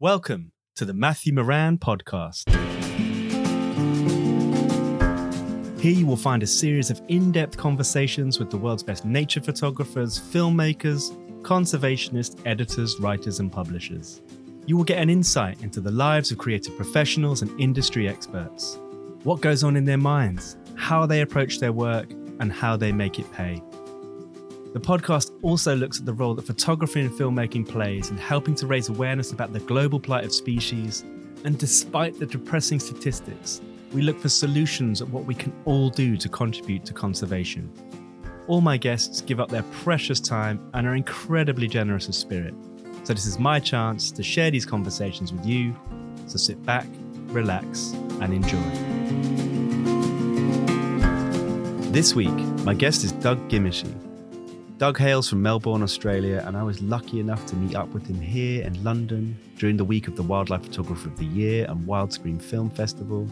Welcome to the Matthew Maran podcast. Here you will find a series of in depth conversations with the world's best nature photographers, filmmakers, conservationists, editors, writers, and publishers. You will get an insight into the lives of creative professionals and industry experts. What goes on in their minds, how they approach their work, and how they make it pay. The podcast also looks at the role that photography and filmmaking plays in helping to raise awareness about the global plight of species. And despite the depressing statistics, we look for solutions at what we can all do to contribute to conservation. All my guests give up their precious time and are incredibly generous of spirit. So, this is my chance to share these conversations with you. So, sit back, relax, and enjoy. This week, my guest is Doug Gimesy. Doug hails from Melbourne, Australia, and I was lucky enough to meet up with him here in London during the week of the Wildlife Photographer of the Year and Wildscreen Film Festival.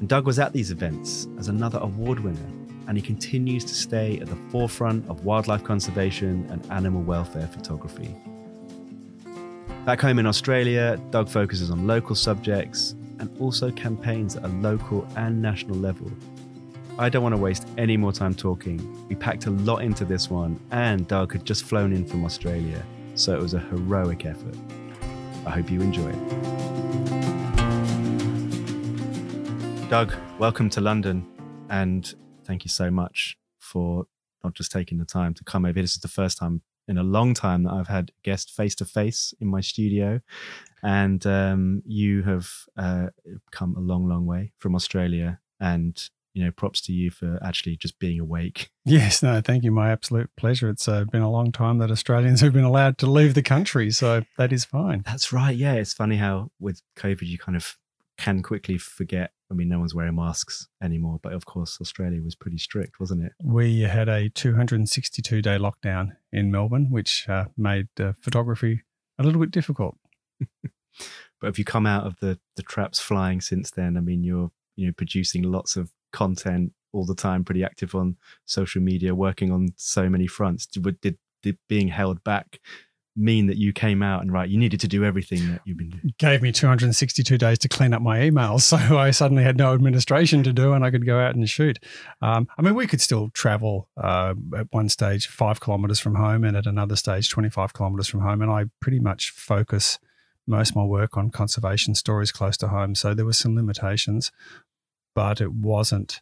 And Doug was at these events as another award winner, and he continues to stay at the forefront of wildlife conservation and animal welfare photography. Back home in Australia, Doug focuses on local subjects and also campaigns at a local and national level I don't want to waste any more time talking. We packed a lot into this one, and Doug had just flown in from Australia, so it was a heroic effort. I hope you enjoy it. Doug, welcome to London, and thank you so much for not just taking the time to come over. This is the first time in a long time that I've had a guest face to face in my studio, and um, you have uh, come a long, long way from Australia and you know, props to you for actually just being awake. Yes, no, thank you. My absolute pleasure. It's uh, been a long time that Australians have been allowed to leave the country, so that is fine. That's right. Yeah, it's funny how with COVID you kind of can quickly forget. I mean, no one's wearing masks anymore, but of course, Australia was pretty strict, wasn't it? We had a 262 day lockdown in Melbourne, which uh, made uh, photography a little bit difficult. but have you come out of the the traps flying since then? I mean, you're you know producing lots of content all the time, pretty active on social media, working on so many fronts. Did, did, did being held back mean that you came out and right you needed to do everything that you've been doing? Gave me 262 days to clean up my emails so i suddenly had no administration to do and i could go out and shoot. Um, i mean we could still travel uh, at one stage five kilometers from home and at another stage 25 kilometers from home and i pretty much focus most of my work on conservation stories close to home. So there were some limitations but it wasn't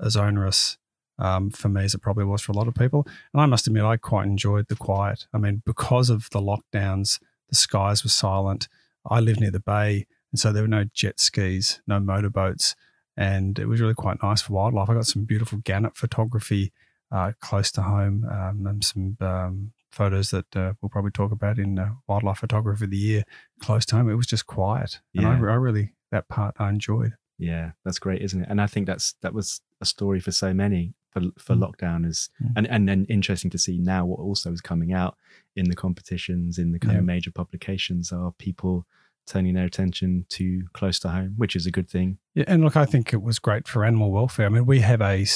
as onerous um, for me as it probably was for a lot of people. And I must admit, I quite enjoyed the quiet. I mean, because of the lockdowns, the skies were silent. I live near the bay, and so there were no jet skis, no motorboats, and it was really quite nice for wildlife. I got some beautiful gannet photography uh, close to home, um, and some um, photos that uh, we'll probably talk about in uh, Wildlife Photography of the Year close to home. It was just quiet, yeah. and I, I really that part I enjoyed. Yeah, that's great, isn't it? And I think that's that was a story for so many for for mm. lockdown is yeah. and and then interesting to see now what also is coming out in the competitions in the kind yeah. of major publications are people turning their attention to close to home, which is a good thing. Yeah, and look, I think it was great for animal welfare. I mean, we have a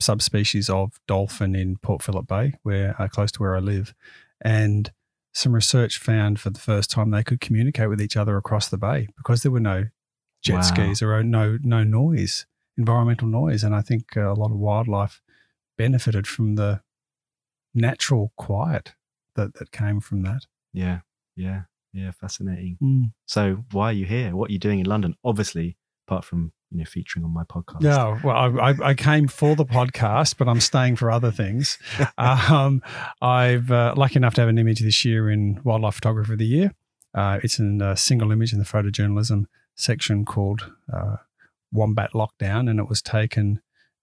subspecies of dolphin in Port Phillip Bay, where uh, close to where I live, and some research found for the first time they could communicate with each other across the bay because there were no jet wow. skis or no no noise, environmental noise, and I think uh, a lot of wildlife benefited from the natural quiet that that came from that. Yeah, yeah, yeah, fascinating. Mm. So, why are you here? What are you doing in London? Obviously, apart from you know featuring on my podcast. Yeah, well, I, I came for the podcast, but I'm staying for other things. um, I've uh, lucky enough to have an image this year in Wildlife Photographer of the Year. Uh, it's in a single image in the photojournalism section called uh, Wombat Lockdown, and it was taken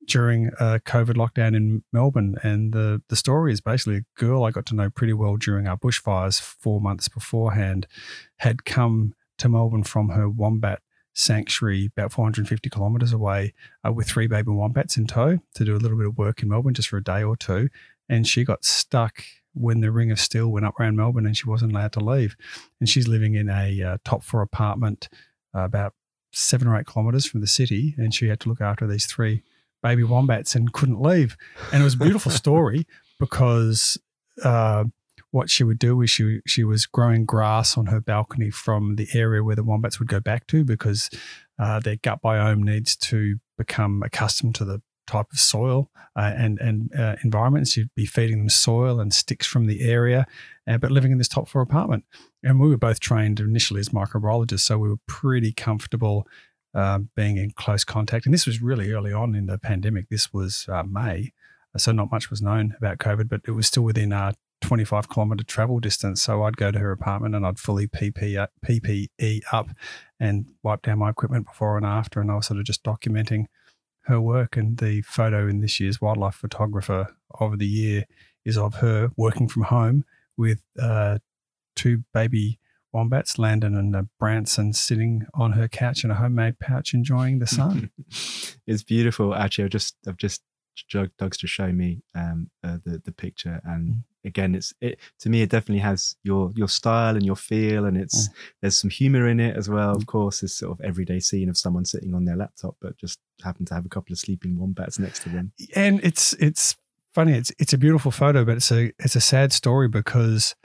during a COVID lockdown in Melbourne. And the the story is basically a girl I got to know pretty well during our bushfires four months beforehand had come to Melbourne from her wombat sanctuary about 450 kilometres away uh, with three baby wombats in tow to do a little bit of work in Melbourne just for a day or two. And she got stuck when the Ring of Steel went up around Melbourne and she wasn't allowed to leave. And she's living in a uh, top floor apartment about seven or eight kilometers from the city, and she had to look after these three baby wombats and couldn't leave. And it was a beautiful story because uh, what she would do is she she was growing grass on her balcony from the area where the wombats would go back to because uh, their gut biome needs to become accustomed to the type of soil uh, and and uh, environments. You'd be feeding them soil and sticks from the area, uh, but living in this top floor apartment. And we were both trained initially as microbiologists, so we were pretty comfortable uh, being in close contact. And this was really early on in the pandemic. This was uh, May, so not much was known about COVID, but it was still within our 25 kilometer travel distance. So I'd go to her apartment and I'd fully PPE, PPE up and wipe down my equipment before and after. And I was sort of just documenting her work. And the photo in this year's wildlife photographer of the year is of her working from home with uh, two baby wombats, Landon and uh, Branson, sitting on her couch in a homemade pouch, enjoying the sun. it's beautiful. Actually, I've just I've just Doug's to show me um, uh, the the picture, and mm. again, it's it to me. It definitely has your your style and your feel, and it's mm. there's some humor in it as well. Of mm. course, this sort of everyday scene of someone sitting on their laptop, but just happen to have a couple of sleeping wombats next to them. And it's it's funny. It's it's a beautiful photo, but it's a it's a sad story because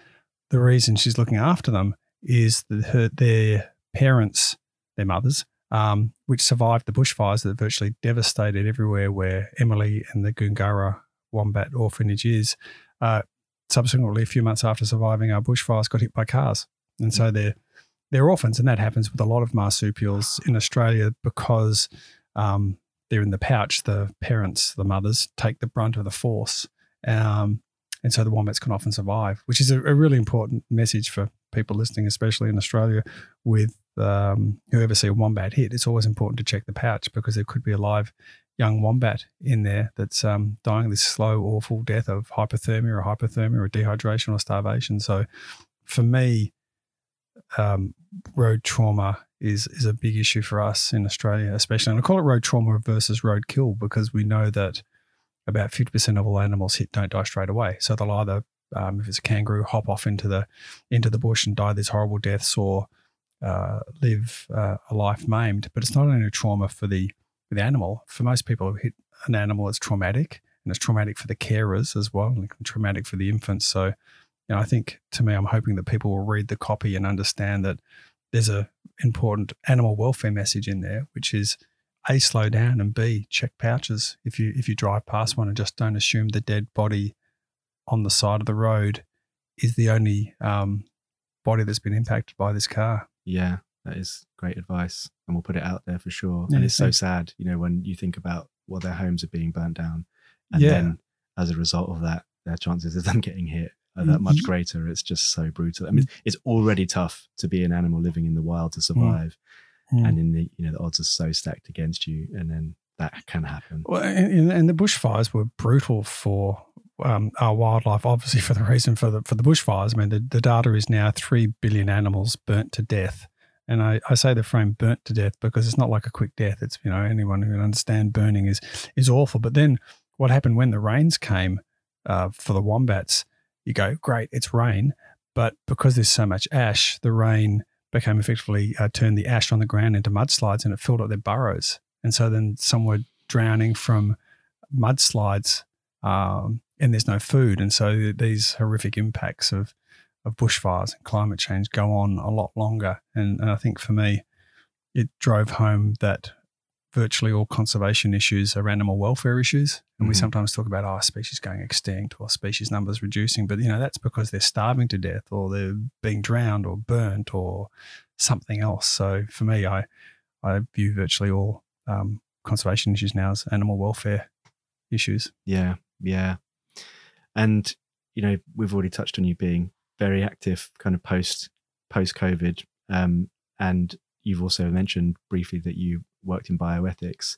the reason she's looking after them is that her their parents, their mothers, um, which survived the bushfires that virtually devastated everywhere where Emily and the Goongerah Wombat Orphanage is. Uh, subsequently, a few months after surviving our bushfires, got hit by cars, and so they're they're orphans, and that happens with a lot of marsupials in Australia because um, they're in the pouch. The parents, the mothers, take the brunt of the force, um, and so the wombats can often survive, which is a, a really important message for people listening, especially in Australia, with um, whoever see a wombat hit, it's always important to check the pouch because there could be a live young wombat in there that's um, dying this slow, awful death of hypothermia or hypothermia or dehydration or starvation. So for me, um, road trauma is is a big issue for us in Australia, especially. And I call it road trauma versus road kill because we know that about 50% of all animals hit don't die straight away. So they'll either, um, if it's a kangaroo, hop off into the into the bush and die these horrible deaths, or uh, live uh, a life maimed. But it's not only a trauma for the for the animal. For most people who hit an animal, it's traumatic, and it's traumatic for the carers as well, and traumatic for the infants. So, you know, I think to me, I'm hoping that people will read the copy and understand that there's a important animal welfare message in there, which is a slow down and b check pouches if you if you drive past one and just don't assume the dead body on the side of the road is the only um, body that's been impacted by this car. Yeah, that is great advice, and we'll put it out there for sure. Yeah, and it's so sad, you know, when you think about well, their homes are being burnt down, and yeah. then as a result of that, their chances of them getting hit are that much greater. It's just so brutal. I mean, it's already tough to be an animal living in the wild to mm. survive, mm. And in the you know the odds are so stacked against you, and then that can happen. Well, and, and the bushfires were brutal for um, our wildlife, obviously for the reason for the for the bushfires. I mean, the, the data is now three billion animals burnt to death, and I, I say the frame burnt to death because it's not like a quick death. It's you know anyone who can understand burning is is awful. But then what happened when the rains came uh, for the wombats? You go great, it's rain, but because there's so much ash, the rain became effectively uh, turned the ash on the ground into mudslides, and it filled up their burrows. And so then some were drowning from mudslides. Um, and there's no food. And so these horrific impacts of, of bushfires and climate change go on a lot longer. And, and I think for me, it drove home that virtually all conservation issues are animal welfare issues. And mm-hmm. we sometimes talk about, oh, species going extinct or species numbers reducing. But, you know, that's because they're starving to death or they're being drowned or burnt or something else. So for me, I, I view virtually all um, conservation issues now as animal welfare issues. Yeah, yeah. And you know, we've already touched on you being very active, kind of post post COVID, um, and you've also mentioned briefly that you worked in bioethics.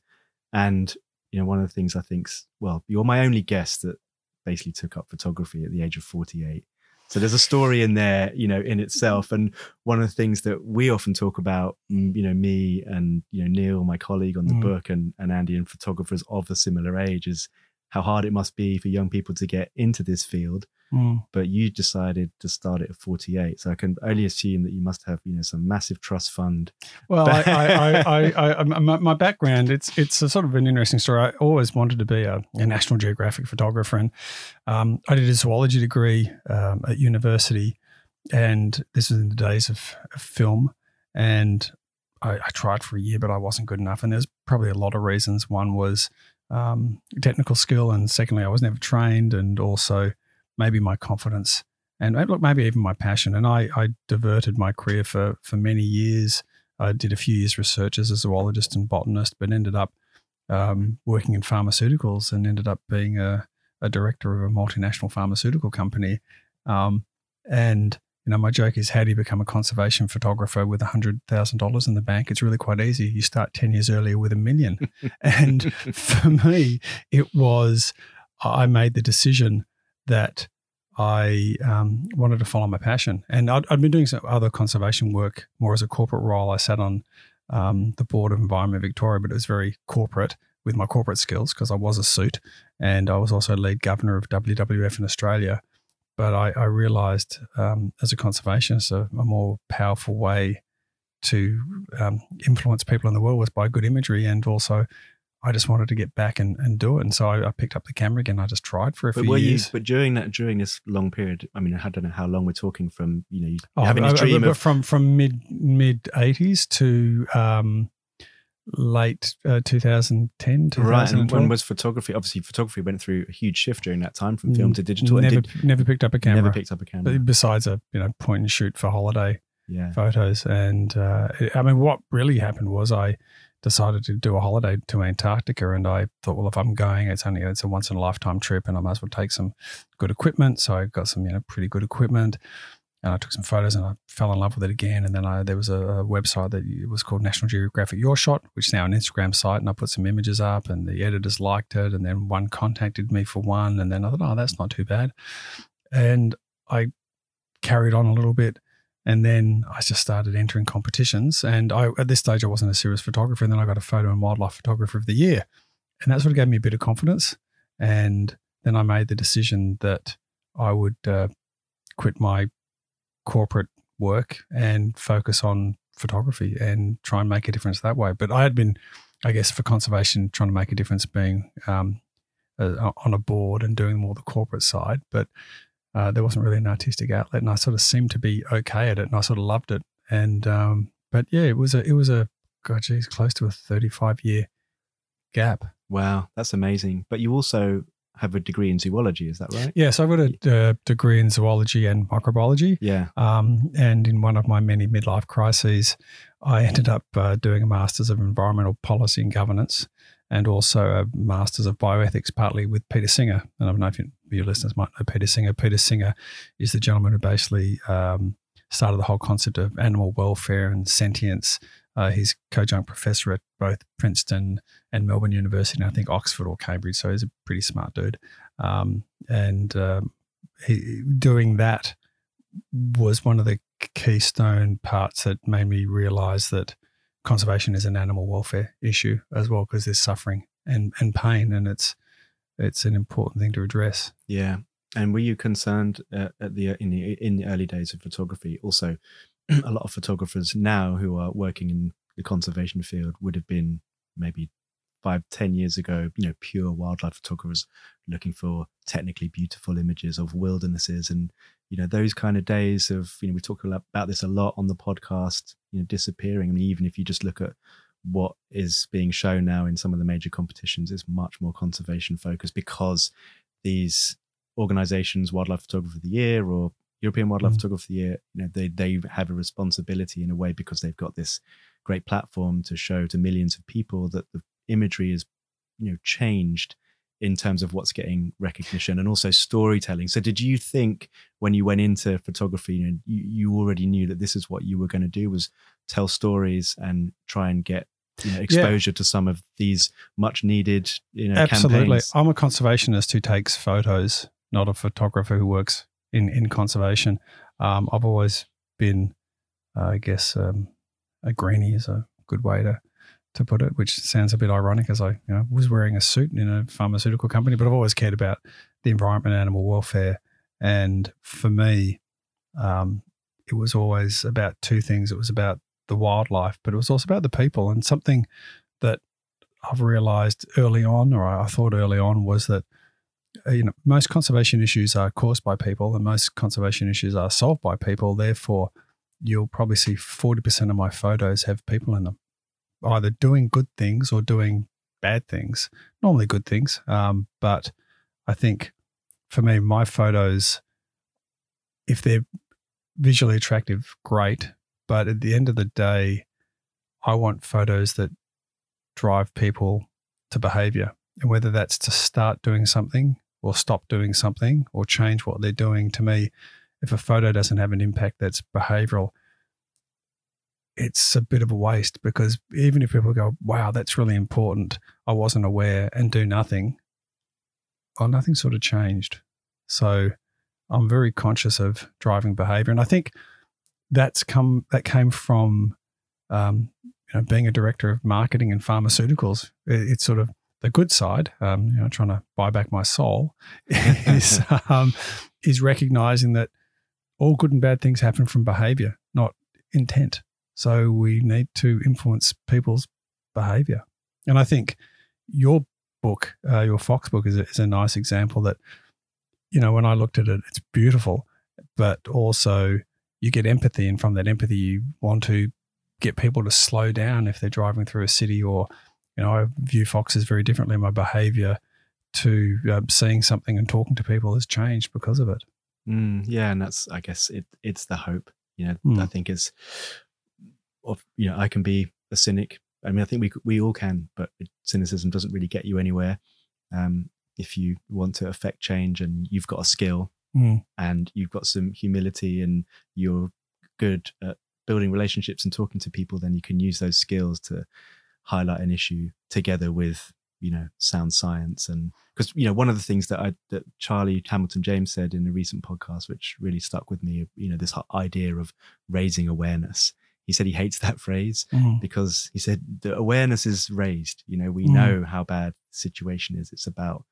And you know, one of the things I think's well, you're my only guest that basically took up photography at the age of 48. So there's a story in there, you know, in itself. And one of the things that we often talk about, mm, you know, me and you know Neil, my colleague on the mm. book, and and Andy and photographers of a similar age, is how hard it must be for young people to get into this field. Mm. But you decided to start it at 48. So I can only assume that you must have, you know, some massive trust fund. Well, I, I, I, I, my background, it's it's a sort of an interesting story. I always wanted to be a, a National Geographic photographer, and um, I did a zoology degree um, at university, and this was in the days of, of film, and I, I, tried for a year, but I wasn't good enough, and there's probably a lot of reasons. One was um, technical skill, and secondly, I was never trained, and also maybe my confidence and look, maybe even my passion. And I, I diverted my career for for many years. I did a few years research as a zoologist and botanist, but ended up um, working in pharmaceuticals and ended up being a, a director of a multinational pharmaceutical company. Um, and you know, my joke is, how do you become a conservation photographer with hundred thousand dollars in the bank? It's really quite easy. You start ten years earlier with a million. and for me, it was I made the decision that I um, wanted to follow my passion. And i had been doing some other conservation work more as a corporate role. I sat on um, the board of Environment Victoria, but it was very corporate with my corporate skills because I was a suit and I was also lead governor of WWF in Australia. But I, I realized um, as a conservationist, a, a, more powerful way to um, influence people in the world was by good imagery and also I just wanted to get back and, and do it. And so I, I picked up the camera again. I just tried for a but few years. You, but during that, during this long period, I mean, I don't know how long we're talking from, you know, you oh, having a dream I, of from, from mid, mid eighties to, um, late uh, 2010 right and when was photography? Obviously photography went through a huge shift during that time from film to digital. Never, did, never picked up a camera. Never picked up a camera. Besides a you know point and shoot for holiday yeah. photos. And uh, i mean what really happened was i decided to do a holiday to Antarctica, and I thought, well, if I'm going, it's only it's a once in a lifetime trip, and I might as well take some good equipment. So I got some you know pretty good equipment, and I took some photos, and I fell in love with it again. And then I there was a, a website that was called National Geographic Your Shot, which is now an Instagram site, and I put some images up, and the editors liked it, and then one contacted me for one, and then I thought, oh, that's not too bad, and I carried on a little bit and then I just started entering competitions. And I, at this stage, I wasn't a serious photographer. And then I got a photo and wildlife photographer of the year. And that sort of gave me a bit of confidence. And then I made the decision that I would uh, quit my corporate work and focus on photography and try and make a difference that way. But I had been, I guess, for conservation, trying to make a difference being um, uh, on a board and doing more the corporate side. But uh, there wasn't really an artistic outlet, and I sort of seemed to be okay at it, and I sort of loved it. And um, but yeah, it was a it was a god, geez, close to a thirty five year gap. Wow, that's amazing. But you also have a degree in zoology, is that right? Yes, yeah, so I've got a uh, degree in zoology and microbiology. Yeah. Um, and in one of my many midlife crises, I ended up uh, doing a master's of environmental policy and governance and also a Masters of Bioethics, partly with Peter Singer. And I don't know if your listeners might know Peter Singer. Peter Singer is the gentleman who basically um, started the whole concept of animal welfare and sentience. Uh, he's co-junk professor at both Princeton and Melbourne University, and I think Oxford or Cambridge. So he's a pretty smart dude. Um, and um, he, doing that was one of the keystone parts that made me realize that conservation is an animal welfare issue as well because there's suffering and, and pain and it's it's an important thing to address. Yeah. And were you concerned uh, at the in the in the early days of photography? Also, a lot of photographers now who are working in the conservation field would have been maybe five, ten years ago, you know, pure wildlife photographers looking for technically beautiful images of wildernesses and you know those kind of days of you know we talk about this a lot on the podcast you know disappearing. I mean even if you just look at what is being shown now in some of the major competitions is much more conservation focused because these organizations wildlife photographer of the year or european wildlife mm. photographer of the year you know they they have a responsibility in a way because they've got this great platform to show to millions of people that the imagery is you know changed in terms of what's getting recognition and also storytelling. So, did you think when you went into photography, you, know, you, you already knew that this is what you were going to do was tell stories and try and get you know, exposure yeah. to some of these much needed, you know, absolutely. Campaigns? I'm a conservationist who takes photos, not a photographer who works in in conservation. Um, I've always been, uh, I guess, um, a greenie is a good way to to put it, which sounds a bit ironic as I you know, was wearing a suit in a pharmaceutical company, but I've always cared about the environment and animal welfare. And for me, um, it was always about two things. It was about the wildlife, but it was also about the people. And something that I've realized early on, or I thought early on, was that you know most conservation issues are caused by people, and most conservation issues are solved by people. Therefore, you'll probably see forty percent of my photos have people in them, either doing good things or doing bad things. Normally, good things, um, but I think for me, my photos, if they're visually attractive, great. But at the end of the day, I want photos that drive people to behavior. And whether that's to start doing something or stop doing something or change what they're doing, to me, if a photo doesn't have an impact that's behavioral, it's a bit of a waste because even if people go, wow, that's really important, I wasn't aware and do nothing, well, nothing sort of changed. So I'm very conscious of driving behavior. And I think that's come, that came from um, you know, being a director of marketing and pharmaceuticals, it's sort of the good side, um, you know, trying to buy back my soul, is um, is recognizing that all good and bad things happen from behavior, not intent. So we need to influence people's behavior, and I think your book, uh, your Fox book, is a, is a nice example that, you know, when I looked at it, it's beautiful, but also you get empathy, and from that empathy, you want to get people to slow down if they're driving through a city or you know i view foxes very differently my behavior to uh, seeing something and talking to people has changed because of it mm, yeah and that's i guess it it's the hope you know mm. i think it's of you know i can be a cynic i mean i think we we all can but cynicism doesn't really get you anywhere um, if you want to affect change and you've got a skill mm. and you've got some humility and you're good at building relationships and talking to people, then you can use those skills to highlight an issue together with you know sound science and because you know one of the things that I that Charlie Hamilton James said in a recent podcast, which really stuck with me, you know, this idea of raising awareness. He said he hates that phrase mm. because he said the awareness is raised. You know, we mm. know how bad the situation is. It's about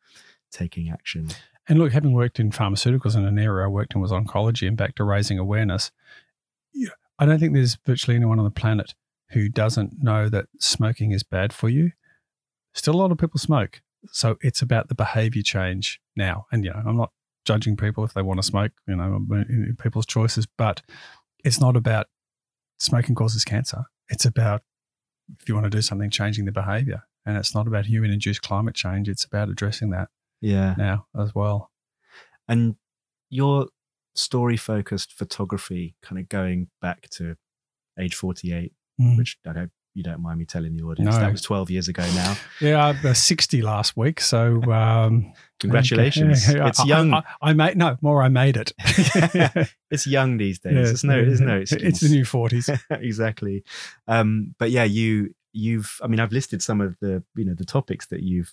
taking action. And look, having worked in pharmaceuticals in an area I worked in was oncology, and back to raising awareness. I don't think there's virtually anyone on the planet who doesn't know that smoking is bad for you. Still, a lot of people smoke. So it's about the behavior change now. And, you know, I'm not judging people if they want to smoke, you know, people's choices, but it's not about smoking causes cancer. It's about, if you want to do something, changing the behavior. And it's not about human induced climate change. It's about addressing that yeah. now as well. And you're story focused photography, kind of going back to age 48, mm. which I hope you don't mind me telling the audience. No. That was 12 years ago now. yeah, I was 60 last week. So, um, congratulations. Yeah, it's young. I, I, I, made, no, more, I made it. it's young these days. Yeah, it's no, it's no excuse. It's the new 40s. exactly. Um, but yeah, you, you've, I mean, I've listed some of the, you know, the topics that you've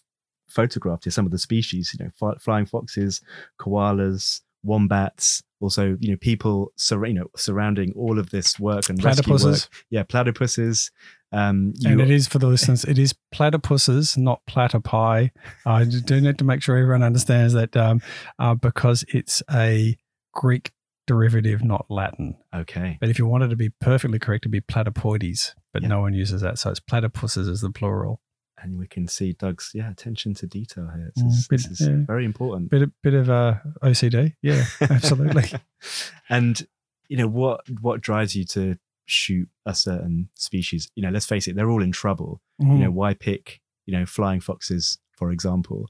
photographed here, some of the species, you know, flying foxes, koalas, wombats, also you know people sur- you know, surrounding all of this work and platypuses. Work. Yeah, platypuses. Um, and it is for the listeners. It is platypuses, not platypi. I do need to make sure everyone understands that um, uh, because it's a Greek derivative, not Latin. Okay. But if you wanted to be perfectly correct, it'd be platypodes, but yeah. no one uses that. So it's platypuses as the plural and we can see Doug's yeah attention to detail here. This, mm, bit, this is yeah. very important. Bit bit of uh, OCD, yeah, absolutely. and you know what what drives you to shoot a certain species? You know, let's face it, they're all in trouble. Mm. You know, mm-hmm. why pick you know flying foxes for example?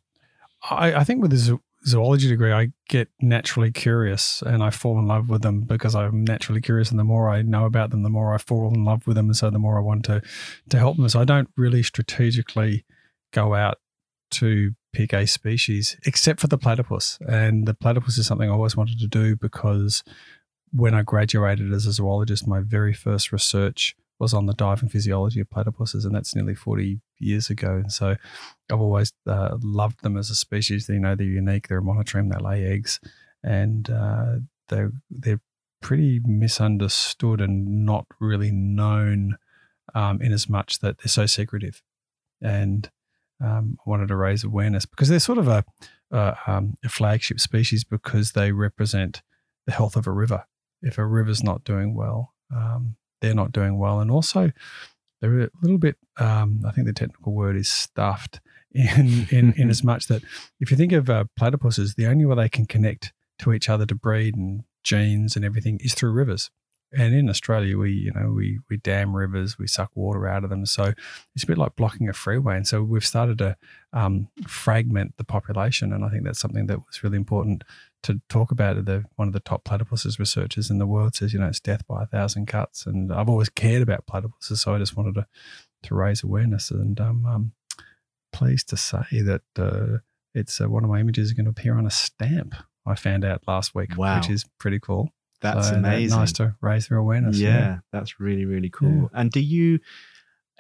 I, I think with the zoology degree, I get naturally curious and I fall in love with them because I'm naturally curious. And the more I know about them, the more I fall in love with them. And so the more I want to, to help them. So I don't really strategically go out to pick a species except for the platypus. And the platypus is something I always wanted to do because when I graduated as a zoologist, my very first research was on the diving physiology of platypuses, and that's nearly 40 years ago. And so I've always uh, loved them as a species. You know, they're unique, they're a monotreme, they lay eggs, and uh, they're, they're pretty misunderstood and not really known um, in as much that they're so secretive. And um, I wanted to raise awareness because they're sort of a, a, um, a flagship species because they represent the health of a river. If a river's not doing well, um, they're not doing well. And also, they're a little bit, um, I think the technical word is stuffed in, in, in as much that if you think of uh, platypuses, the only way they can connect to each other to breed and genes and everything is through rivers. And in Australia, we you know we we dam rivers, we suck water out of them, so it's a bit like blocking a freeway. And so we've started to um, fragment the population, and I think that's something that was really important to talk about. The one of the top platypuses researchers in the world says, you know, it's death by a thousand cuts, and I've always cared about platypuses, so I just wanted to to raise awareness. And um, I'm pleased to say that uh, it's uh, one of my images is going to appear on a stamp. I found out last week, Wow. which is pretty cool. That's So, uh, amazing. Nice to raise their awareness. yeah, that's really really cool. And do you,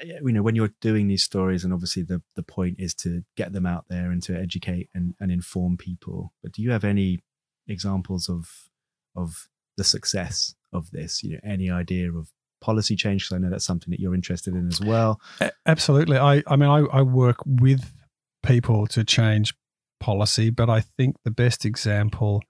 you know, when you're doing these stories, and obviously the the point is to get them out there and to educate and, and inform people. But do you have any examples of of the success of this? You know, any idea of policy change? Because I know that's something that you're interested in as well. Absolutely. I, I mean, I, I work with people to change policy, but I think the best example,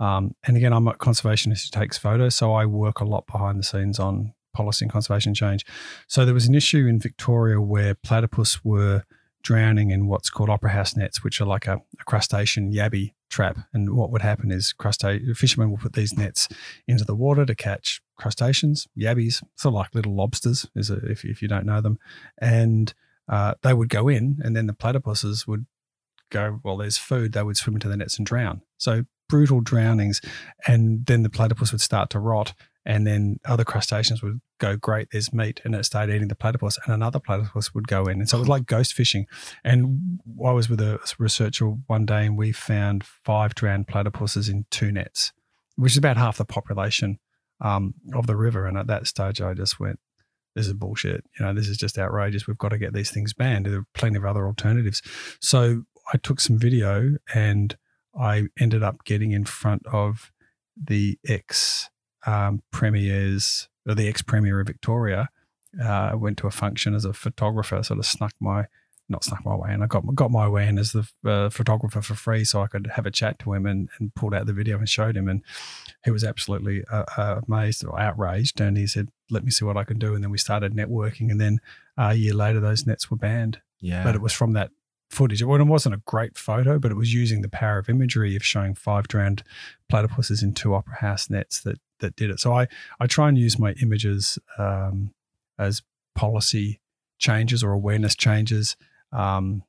um, and again, I'm a conservationist who takes photos, so I work a lot behind the scenes on policy and conservation change. So there was an issue in Victoria where platypus were drowning in what's called opera house nets, which are like a, a crustacean yabby trap. And what would happen is fishermen will put these nets into the water to catch crustaceans, yabbies, sort of like little lobsters, is a, if, if you don't know them. And uh, they would go in, and then the platypuses would go, well, there's food. They would swim into the nets and drown. So brutal drownings. And then the platypus would start to rot. And then other crustaceans would go, great, there's meat. And it started eating the platypus, and another platypus would go in. And so it was like ghost fishing. And I was with a researcher one day, and we found five drowned platypuses in two nets, which is about half the population um, of the river. And at that stage, I just went, this is bullshit. You know, this is just outrageous. We've got to get these things banned. There are plenty of other alternatives. So I took some video and I ended up getting in front of the ex um, premiers or the ex premier of Victoria. Uh, went to a function as a photographer, sort of snuck my not snuck my way in. I got got my way in as the uh, photographer for free, so I could have a chat to him and, and pulled out the video and showed him, and he was absolutely uh, uh, amazed or outraged, and he said, "Let me see what I can do." And then we started networking, and then a year later, those nets were banned. Yeah, But it was from that footage. Well, it wasn't a great photo, but it was using the power of imagery of showing five drowned platypuses in two opera house nets that that did it. So I I try and use my images um, as policy changes or awareness changes. Um,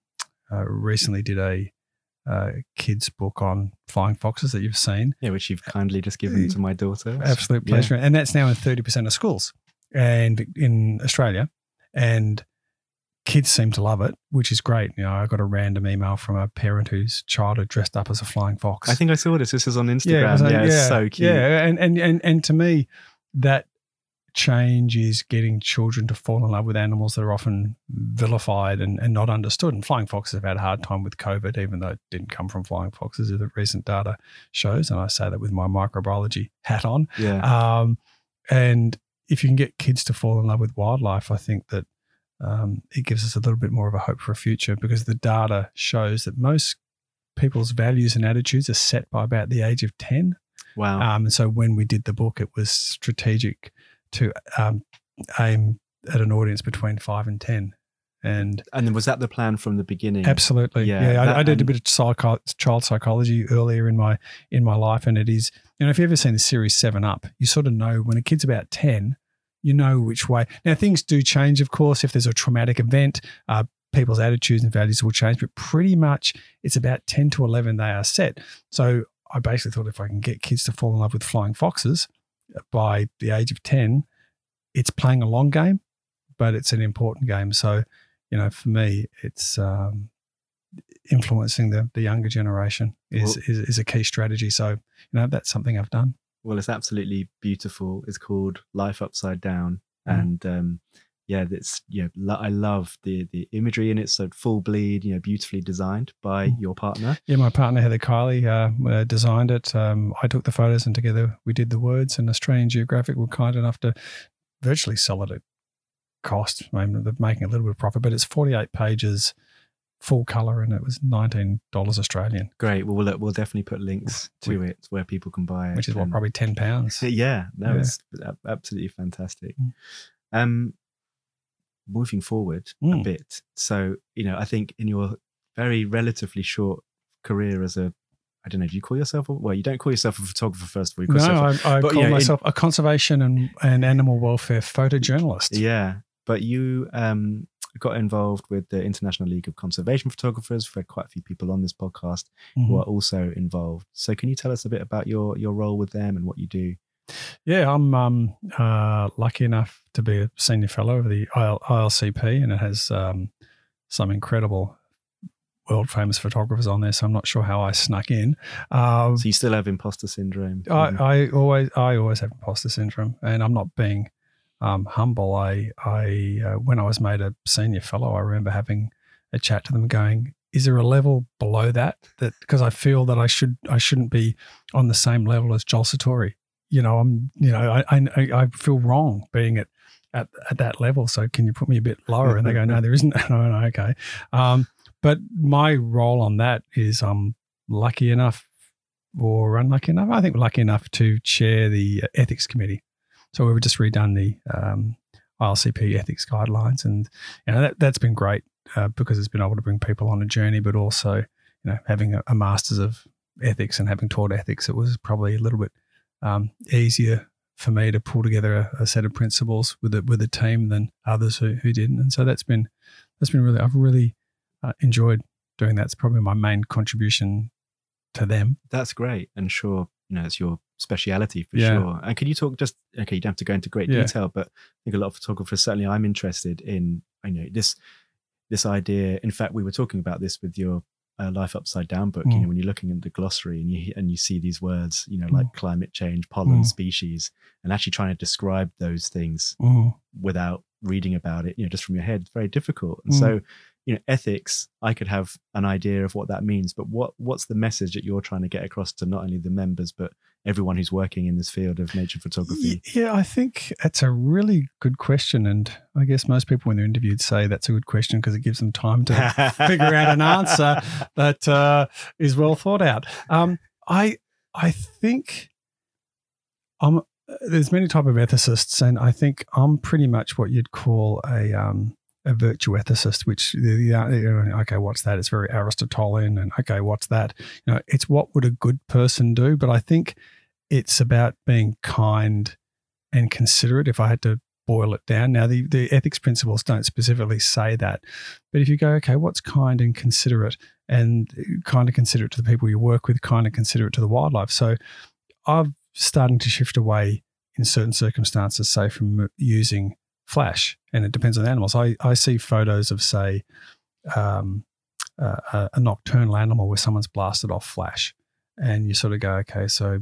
uh, recently did a uh, kids book on flying foxes that you've seen. yeah, which you've kindly just given to my daughter. Absolute Yeah. pleasure. And that's now in 30% of schools and in Australia. And kids seem to love it, which is great. You know, I got a random email from a parent whose child had dressed up as a flying fox. I think I saw this. This is on Instagram. was Yeah, like- it's so cute. Yeah, and, and and and to me, that change is getting children to fall in love with animals that are often vilified and, and not understood. And flying foxes have had a hard time with COVID, even though it didn't come from flying foxes, as the recent data shows. And I say that with my microbiology hat on. Yeah. Um, and if you can get kids to fall in love with wildlife, I think that um, it gives us a little bit more of a hope for a future because the data shows that most people's values and attitudes are set by about the age of 10. Wow. Um, and so when we did the book, it was strategic to um, aim at an audience between five and 10. And and was that the plan from the beginning? Absolutely. Yeah, Yeah, I, I did a bit of psycho- child psychology earlier in my in my life, and it is you know if you've ever seen the series Seven Up, you sort of know when a kid's about ten, you know which way. Now things do change, of course. If there's a traumatic event, uh, people's attitudes and values will change, but pretty much it's about ten to eleven they are set. So I basically thought if I can get kids to fall in love with flying foxes by the age of ten, it's playing a long game, but it's an important game. So you know, for me, it's um, influencing the, the younger generation is, Well- is is a key strategy. So, you know, that's something I've done. Well, it's absolutely beautiful. It's called Life Upside Down, Mhm. and um, yeah, it's yeah. Lo- I love the the imagery in it. So full bleed, you know, beautifully designed by Mm. your partner. Yeah, my partner Heather Kiley uh, uh, designed it. Um, I took the photos, and together we did the words. And Australian Geographic were kind enough to virtually sell it at cost. I mean, they're making a little bit of profit, but it's 48 pages, full color, and it was $19 Australian, Great. Well, we'll, we'll definitely put links to it where people can buy it. which is what probably 10 pounds. Yeah, no, Yeah. a- absolutely fantastic. Mm. Um, moving forward a Mm. bit, so you know, I think in your very relatively short career as a, I don't know, do you call yourself? A, well, you don't call yourself a photographer first of all. You call No, yourself I, I but, call yeah, in- myself a conservation and, and animal welfare photojournalist. yeah, but you um got involved with the International League of Conservation Photographers. We've had quite a few people on this podcast Mhm. who are also involved. So, can you tell us a bit about your your role with them and what you do? Yeah, I'm um, uh, lucky enough to be a senior fellow of the IL- ILCP, and it has um, some incredible world famous photographers on there. So I'm not sure how I snuck in. Uh, So you still have imposter syndrome. I, I always I always have imposter syndrome, and I'm not being um, humble. I I uh, when I was made a senior fellow, I remember having a chat to them, going, "Is there a level below that? That because I feel that I should I shouldn't be on the same level as Joel Sartore. You know, I'm you know I I, I feel wrong being at." At, at that level, so can you put me a bit lower? And they go, no, there isn't. no, no, okay. Um, but my role on that is I'm lucky enough or unlucky enough, I think lucky enough to chair the ethics committee. So we've just redone the um, ILCP ethics guidelines, and you know that that's been great uh, because it's been able to bring people on a journey, but also you know having a, a masters of ethics and having taught ethics, it was probably a little bit um, easier for me to pull together a, a set of principles with a, with a team than others who, who didn't, and so that's been that's been really I've really uh, enjoyed doing that. It's probably my main contribution to them. That's great. And sure, you know, it's your speciality for Yeah. sure. And can you talk just, okay, you don't have to go into great Yeah. detail, but I think a lot of photographers, certainly I'm interested in, I know this, this idea. In fact, we were talking about this with your uh, Life Upside Down book, you Mm. know, when you're looking at the glossary and you, and you see these words, you know, like climate change, pollen, Mm. species, and actually trying to describe those things Mm. without reading about it, you know, just from your head, it's very difficult. And Mm. so, you know, ethics, I could have an idea of what that means, but what what's the message that you're trying to get across to not only the members but everyone who's working in this field of nature photography? Yeah, I think it's a really good question. And I guess most people, when they're interviewed, say that's a good question because it gives them time to figure out an answer that uh, is well thought out. Um, I I think I'm. There's many type of ethicists, and I think I'm pretty much what you'd call a um, a virtue ethicist. Which the, the, okay, what's that? It's very Aristotelian, and okay, what's that? You know, it's what would a good person do. But I think it's about being kind and considerate. If I had to boil it down, now the the ethics principles don't specifically say that, but if you go, okay, what's kind and considerate, and kind of considerate to the people you work with, kind of considerate to the wildlife. So I've starting to shift away in certain circumstances, say from using flash, and it depends on the animals. I, I see photos of, say, um, uh, a, a nocturnal animal where someone's blasted off flash, and you sort of go, okay, so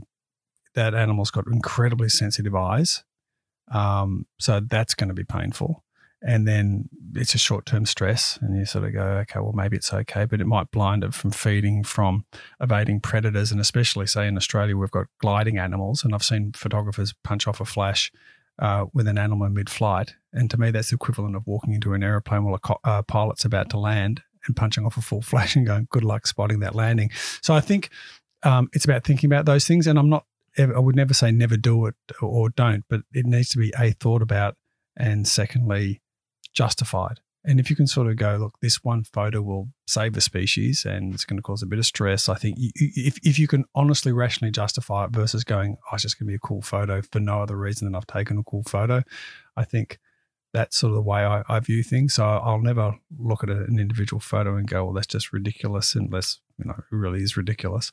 that animal's got incredibly sensitive eyes. Um, so that's going to be painful. And then it's a short term stress, and you sort of go, okay, well, maybe it's okay, but it might blind it from feeding, from evading predators. And especially, say, in Australia, we've got gliding animals, and I've seen photographers punch off a flash uh, with an animal mid flight. And to me, that's the equivalent of walking into an aeroplane while a co- uh, pilot's about to land and punching off a full flash and going, good luck spotting that landing. So I think um, it's about thinking about those things. And I'm not, I would never say never do it or don't, but it needs to be A, thought about, and secondly, justified. And if you can sort of go, look, this one photo will save a species and it's going to cause a bit of stress, I think if, if you can honestly, rationally justify it versus going, oh, it's just going to be a cool photo for no other reason than I've taken a cool photo, I think that's sort of the way I, I view things. So I'll never look at an individual photo and go, well, that's just ridiculous, unless, you know, it really is ridiculous.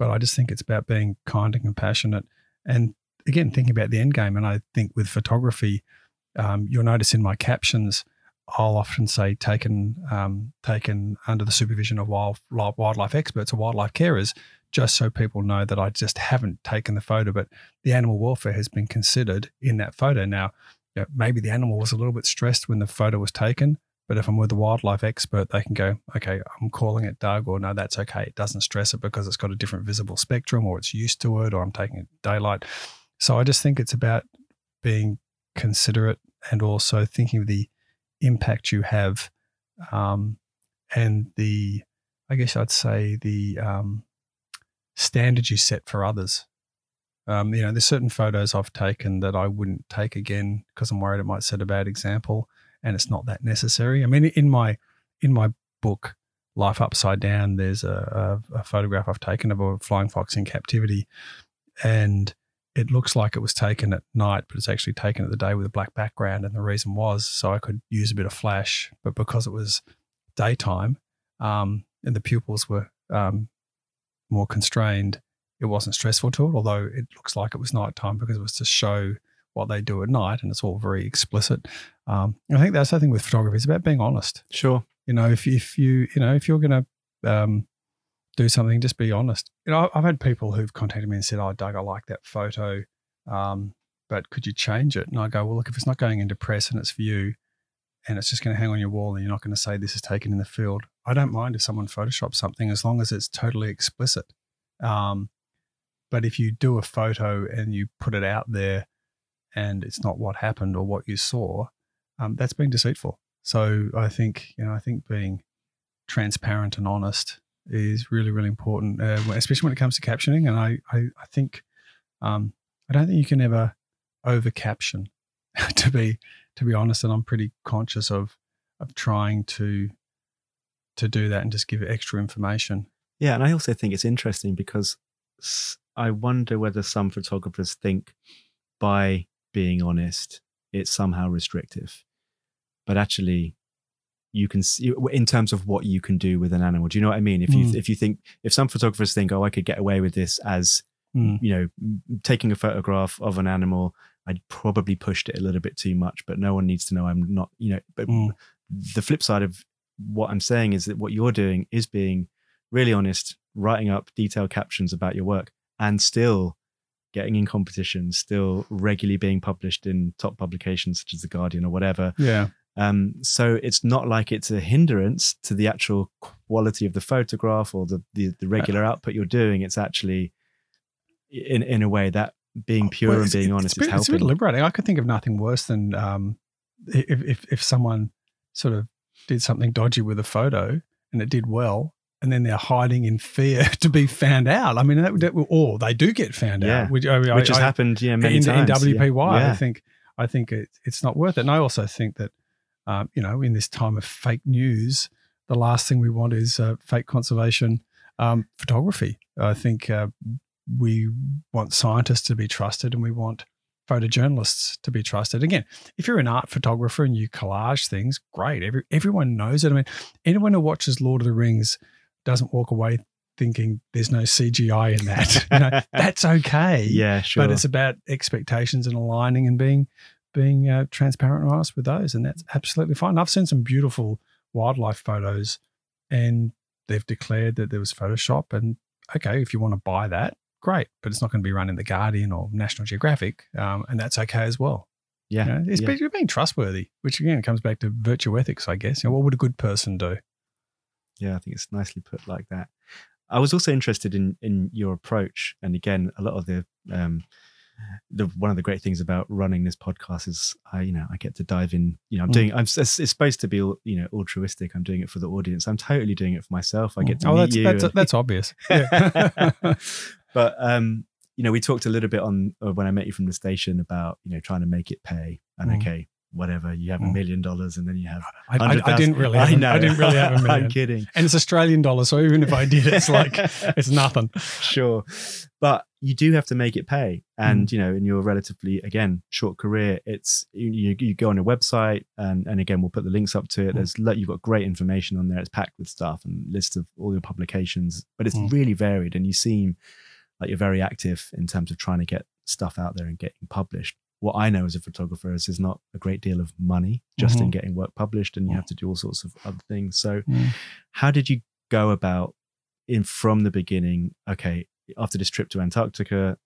But I just think it's about being kind and compassionate. And again, thinking about the end game. And I think with photography, um, you'll notice in my captions, I'll often say taken um, taken under the supervision of wild, wildlife experts or wildlife carers, just so people know that I just haven't taken the photo, but the animal welfare has been considered in that photo. Now, you know, maybe the animal was a little bit stressed when the photo was taken, but if I'm with a wildlife expert, they can go, okay, I'm calling it Doug, or no, that's okay. It doesn't stress it because it's got a different visible spectrum, or it's used to it, or I'm taking it daylight. So I just think it's about being considerate and also thinking of the impact you have, um, and the, I guess I'd say the um, standard you set for others. Um, you know, there's certain photos I've taken that I wouldn't take again because I'm worried it might set a bad example, and it's not that necessary. I mean, in my in my book, Life Upside Down, there's a, a, a photograph I've taken of a flying fox in captivity, and it looks like it was taken at night, but it's actually taken at the day with a black background. And the reason was so I could use a bit of flash, but because it was daytime um, and the pupils were um, more constrained, it wasn't stressful to it. Although it looks like it was nighttime because it was to show what they do at night, and it's all very explicit. Um, I think that's the thing with photography; it's about being honest. Sure. You know, if if you you know if you're going to um, do something, just be honest. You know, I've had people who've contacted me and said, "Oh, Doug, I like that photo, um, but could you change it?" And I go, "Well, look, if it's not going into press and it's for you, and it's just going to hang on your wall, and you're not going to say this is taken in the field, I don't mind if someone photoshops something as long as it's totally explicit. Um, but if you do a photo and you put it out there, and it's not what happened or what you saw, um, that's being deceitful. So I think you know, I think being transparent and honest is really, really important, uh, especially when it comes to captioning. And I, I, I think, um, I don't think you can ever over caption. to be, to be honest, and I'm pretty conscious of, of trying to, to do that and just give extra information. Yeah, and I also think it's interesting because I wonder whether some photographers think by being honest, it's somehow restrictive. But actually, you can see in terms of what you can do with an animal. Do you know what I mean? If you mm. if you think if some photographers think, oh, I could get away with this as mm. you know taking a photograph of an animal, I'd probably pushed it a little bit too much. But no one needs to know I'm not. You know, but mm. the flip side of what I'm saying is that what you're doing is being really honest, writing up detailed captions about your work, and still getting in competitions, still regularly being published in top publications such as the Guardian or whatever. Yeah. Um, so it's not like it's a hindrance to the actual quality of the photograph or the the, the regular uh, output you're doing. It's actually in in a way that being oh, pure well, and being honest it's, is helping. It's a bit liberating. I could think of nothing worse than um, if, if if someone sort of did something dodgy with a photo and it did well, and then they're hiding in fear to be found out. I mean, that, that, or they do get found yeah. out, which, I mean, which has I, happened, yeah, many in, times. In WPY, yeah. I think I think it, it's not worth it. And I also think that um, you know, in this time of fake news, the last thing we want is uh, fake conservation um, photography. I think uh, we want scientists to be trusted, and we want photojournalists to be trusted. Again, if you're an art photographer and you collage things, great. Every, everyone knows it. I mean, anyone who watches Lord of the Rings doesn't walk away thinking there's no CGI in that. you know, that's okay. Yeah, sure. But it's about expectations and aligning and being being uh, transparent and honest with those, and that's absolutely fine. I've seen some beautiful wildlife photos, and they've declared that there was Photoshop. And okay, if you want to buy that, great, but it's not going to be run in the Guardian or National Geographic, um, and that's okay as well. Yeah, you know, it's yeah. being trustworthy, which again comes back to virtue ethics, I guess. You know, what would a good person do? Yeah, I think it's nicely put like that. I was also interested in in your approach, and again, a lot of the um, the one of the great things about running this podcast is I you know I get to dive in. You know, I'm mm. doing. I'm it's, it's, supposed to be you know altruistic. I'm doing it for the audience. I'm totally doing it for myself. I get to oh, meet that's, you. That's, and, that's obvious. but um, you know, we talked a little bit on uh, when I met you from the station about you know trying to make it pay. And mm. okay, whatever. You have a mm. million dollars and then you have. I, I, I didn't really. Have, I know. I didn't really have a million. I'm kidding. And it's Australian dollars, so even if I did, it's like it's nothing. Sure, but you do have to make it pay. And mm. you know, in your relatively again short career, it's you, you go on a website, and and again, we'll put the links up to it. Mm. There's you've got great information on there. It's packed with stuff and list of all your publications, but it's mm. really varied, and you seem like you're very active in terms of trying to get stuff out there and getting published what I know as a photographer is there's not a great deal of money just mm-hmm. in getting work published, and you have to do all sorts of other things. So, mm. how did you go about in from the beginning? Okay, after this trip to Antarctica,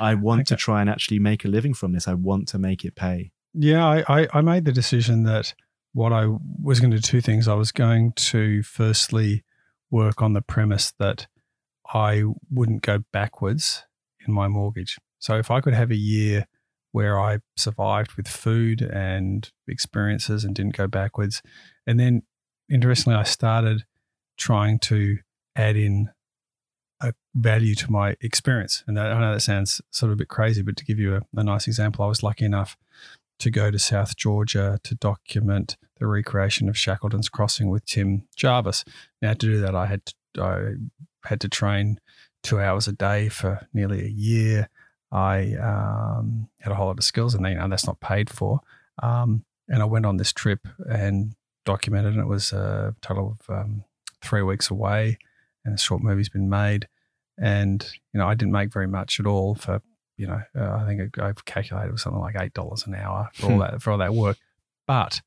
I want okay. to try and actually make a living from this. I want to make it pay. Yeah, I, I, I made the decision that what I was going to do two things. I was going to firstly work on the premise that I wouldn't go backwards in my mortgage. So if I could have a year where I survived with food and experiences and didn't go backwards. And then, interestingly, I started trying to add in a value to my experience. And that, I know that sounds sort of a bit crazy, but to give you a, a nice example, I was lucky enough to go to South Georgia to document the recreation of Shackleton's Crossing with Tim Jarvis. Now, to do that, I had to, I had to train two hours a day for nearly a year. I um, had a whole lot of skills, and you know, that's not paid for. Um, and I went on this trip and documented, and it was a total of um, three weeks away, and a short movie's been made. And you know, I didn't make very much at all for you know, uh, I think I've calculated it was something like eight dollars an hour for all hmm. that for all that work. But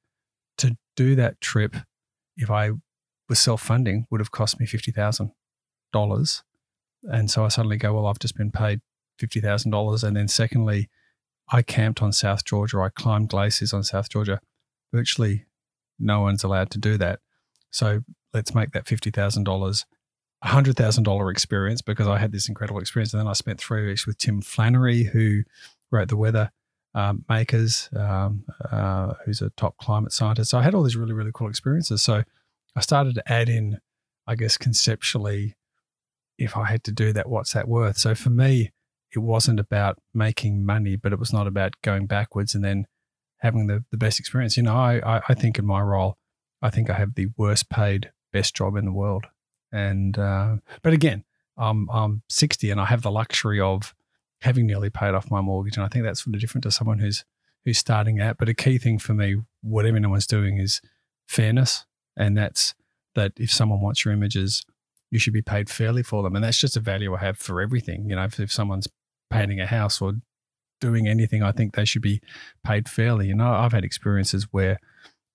to do that trip, if I was self funding, would have cost me fifty thousand dollars. And so I suddenly go, well, I've just been paid fifty thousand dollars. And then secondly, I camped on South Georgia. I climbed glaciers on South Georgia. Virtually no one's allowed to do that. So let's make that fifty thousand dollars a hundred thousand dollar experience because I had this incredible experience. And then I spent three weeks with Tim Flannery, who wrote the weather um, makers, um, uh, who's a top climate scientist. So I had all these really, really cool experiences. So I started to add in, I guess, conceptually, if I had to do that, what's that worth? So for me, it wasn't about making money, but it was not about going backwards and then having the, the best experience. You know, I, I think in my role, I think I have the worst paid, best job in the world. And uh, but again, I'm I'm 60 and I have the luxury of having nearly paid off my mortgage, and I think that's sort of different to someone who's who's starting out. But a key thing for me, whatever anyone's doing, is fairness, and that's that if someone wants your images, you should be paid fairly for them, and that's just a value I have for everything. You know, if, if someone's painting a house or doing anything, I think they should be paid fairly. You know, I've had experiences where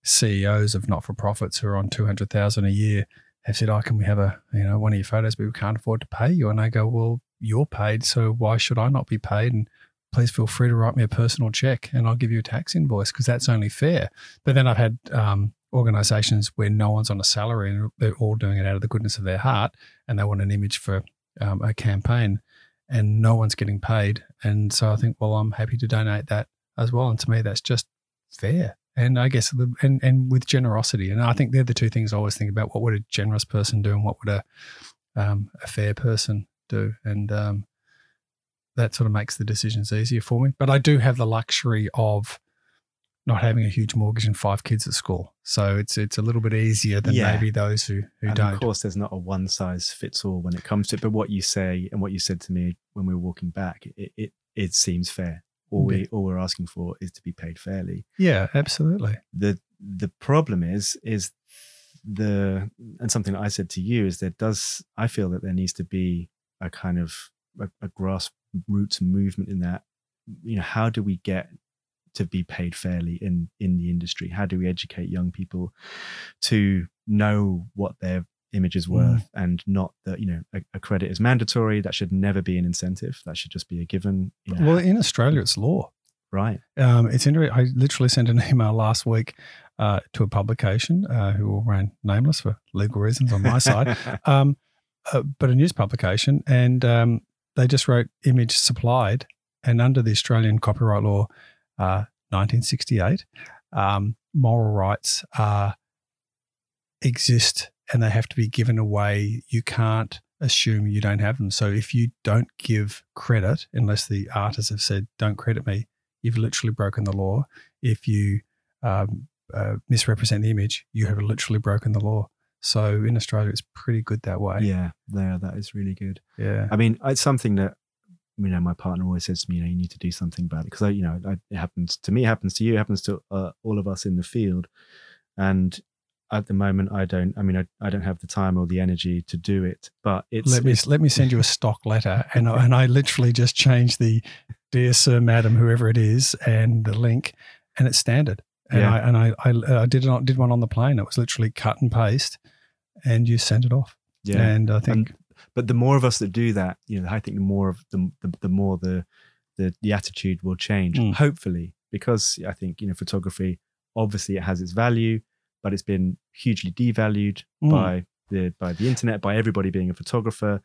CEOs of not for profits who are on two hundred thousand a year have said, "Oh, can we have a you know one of your photos, but we can't afford to pay you?" And I go, "Well, you're paid, so why should I not be paid?" And please feel free to write me a personal check, and I'll give you a tax invoice because that's only fair. But then I've had um, organisations where no one's on a salary and they're all doing it out of the goodness of their heart, and they want an image for um, a campaign, and no one's getting paid. And so I think, well, I'm happy to donate that as well. And to me, that's just fair and I guess and and with generosity. And I think they're the two things I always think about. What would a generous person do, and what would a um, a fair person do? And um, that sort of makes the decisions easier for me. But I do have the luxury of not having a huge mortgage and five kids at school, so it's it's a little bit easier than yeah. maybe those who who and don't. Of course, there's not a one size fits all when it comes to it. But what you say and what you said to me when we were walking back, it it, it seems fair all we all we're asking for is to be paid fairly. Yeah, absolutely. The the problem is is the and something that I said to you is that does I feel that there needs to be a kind of a, a grassroots movement in that. You know, how do we get to be paid fairly in in the industry? How do we educate young people to know what their image is mm. worth mm. and not that you know a, a, credit is mandatory that should never be an incentive that should just be a given you know. well in australia it's law right um, it's interesting i literally sent an email last week uh, to a publication uh, who will remain nameless for legal reasons on my side um, uh, but a news publication and um, they just wrote image supplied and under the australian copyright law 1968 uh, um, moral rights exist and they have to be given away. You can't assume you don't have them. So if you don't give credit, unless the artists have said, don't credit me, you've literally broken the law. If you um, uh, misrepresent the image, you have literally broken the law. So in Australia, it's pretty good that way. Yeah, there, that is really good. Yeah. I mean, it's something that, you know, my partner always says to me, you know, you need to do something about it. Because, you know, it happens to me, it happens to you, it happens to uh, all of us in the field. And at the moment i don't i mean I, I don't have the time or the energy to do it but it's let me it's, let me send you a stock letter and I, and i literally just changed the dear sir madam whoever it is and the link and it's standard and yeah. i and I, I i did not did one on the plane it was literally cut and paste and you sent it off yeah and i think and, but the more of us that do that you know i think the more of the the, the more the the, the attitude will change mm. hopefully because i think you know photography obviously it has its value but it's been hugely devalued mm. by the by the internet, by everybody being a photographer.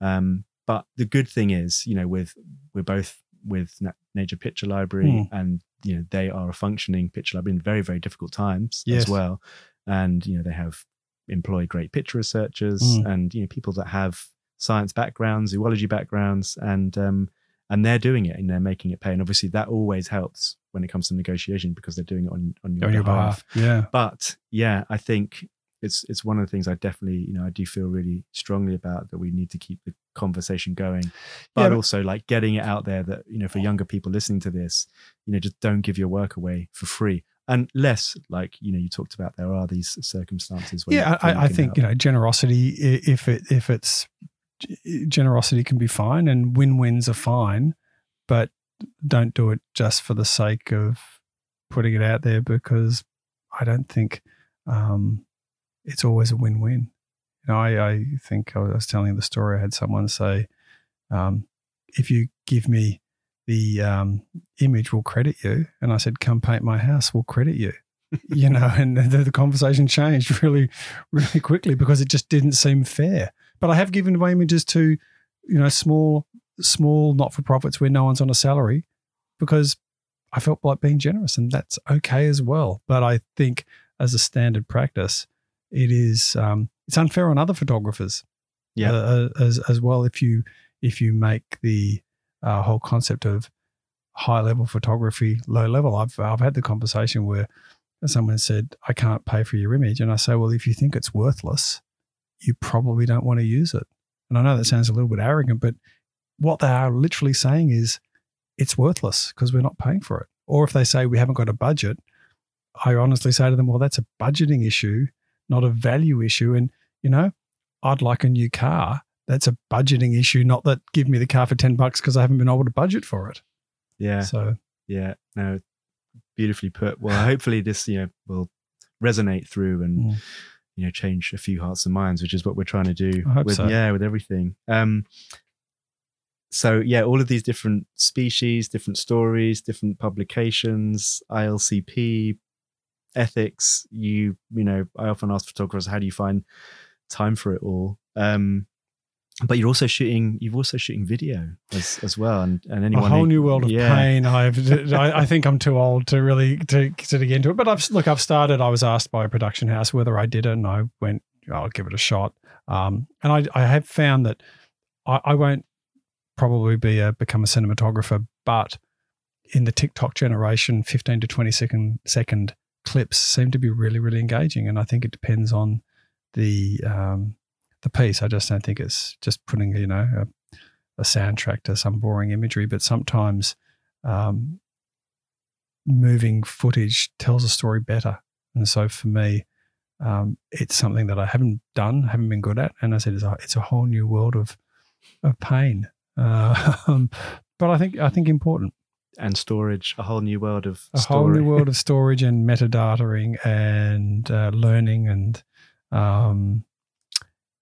Um, but the good thing is, you know, with we're both with Na- Nature Picture Library, Mm. and you know they are a functioning picture library in very very difficult times Yes. as well. And you know they have employed great picture researchers Mm. and you know people that have science backgrounds, zoology backgrounds, and um, and they're doing it and they're making it pay. And obviously that always helps when it comes to negotiation because they're doing it on on your, on your behalf. behalf. Yeah. But yeah, I think it's it's one of the things I definitely you know I do feel really strongly about that we need to keep the conversation going, but Yeah, but- also like getting it out there that you know for younger people listening to this, you know just don't give your work away for free unless like you know you talked about there are these circumstances. Where yeah, I, I think you know generosity. If it if it's generosity can be fine and win wins are fine, but don't do it just for the sake of putting it out there because I don't think um, it's always a win win. You know, I, I think I was telling the story. I had someone say, um, "If you give me the um, image, we'll credit you," and I said, "Come paint my house, we'll credit you." you know, and the, the conversation changed really, really quickly because it just didn't seem fair. But I have given away images to, you know, small, small not for profits where no one's on a salary because I felt like being generous, and that's okay as well. But I think as a standard practice, it is um, it's unfair on other photographers, Yeah. uh, as as well. If you if you make the uh, whole concept of high level photography low level, I've I've had the conversation where someone said I can't pay for your image, and I say, well, if you think it's worthless, you probably don't want to use it. And I know that sounds a little bit arrogant, but what they are literally saying is it's worthless because we're not paying for it. Or if they say we haven't got a budget, I honestly say to them, well, that's a budgeting issue, not a value issue. And, you know, I'd like a new car. That's a budgeting issue, not that give me the car for 10 bucks because I haven't been able to budget for it. yeah, So, yeah, no, beautifully put. Well, hopefully this you know will resonate through and Mm. you know change a few hearts and minds, which is what we're trying to do with so. yeah with everything. Um, so yeah, all of these different species, different stories, different publications, ILCP, ethics. You you know, I often ask photographers, how do you find time for it all? Um, but you're also shooting. You've also shooting video as as well, and and anyone a whole who- new world of yeah. pain. I've, I, I think I'm too old to really to, to get into it. But I've look, I've started. I was asked by a production house whether I did it, and I went, I'll give it a shot. Um, and I, I have found that I, I won't probably be a become a cinematographer, but in the TikTok generation, 15 to 20 second second clips seem to be really really engaging, and I think it depends on the um, the piece. I just don't think it's just putting you know a, a soundtrack to some boring imagery, but sometimes um, moving footage tells a story better. And so for me, um, it's something that I haven't done, haven't been good at, and I said it's a, it's a whole new world of of pain. Uh, um, but I think I think important and storage, a whole new world of a story. whole new world of storage and metadataing and uh, learning and um,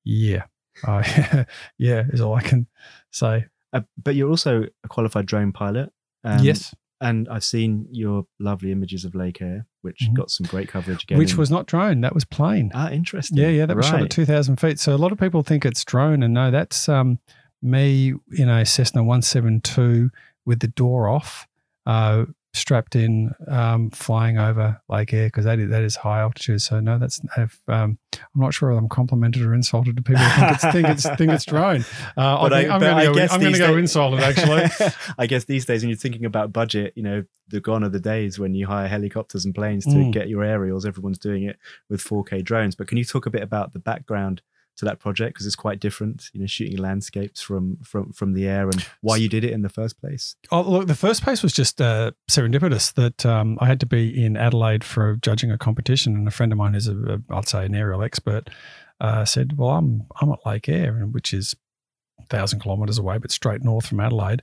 yeah, I yeah is all I can say. Uh, but you're also a qualified drone pilot. Um, yes, And I've seen your lovely images of Lake Eyre, which Mhm. got some great coverage again. which in- was not drone. That was plane. ah interesting. Yeah, yeah, that was shot at 2,000 feet. So a lot of people think it's drone, and no, that's um, me in a Cessna 172 with the door off, uh, strapped in, um, flying over Lake Eyre because that is, that is high altitude. So no, that's if, um, I'm not sure whether I'm complimented or insulted to people who think it's think it's think it's drone. Uh, But I I'm going to go. guess I'm going to go insulted actually. I guess these days, when you're thinking about budget, you know, the gone are the days when you hire helicopters and planes to Mm. get your aerials. Everyone's doing it with 4K drones. But can you talk a bit about the background to that project because it's quite different? You know, shooting landscapes from from from the air and why you did it in the first place. Oh, look, the first place was just uh, serendipitous that um, I had to be in Adelaide for judging a competition, and a friend of mine who's a, a I'd say an aerial expert uh, said, "Well, I'm I'm at Lake Eyre, which is thousand kilometres away, but straight north from Adelaide."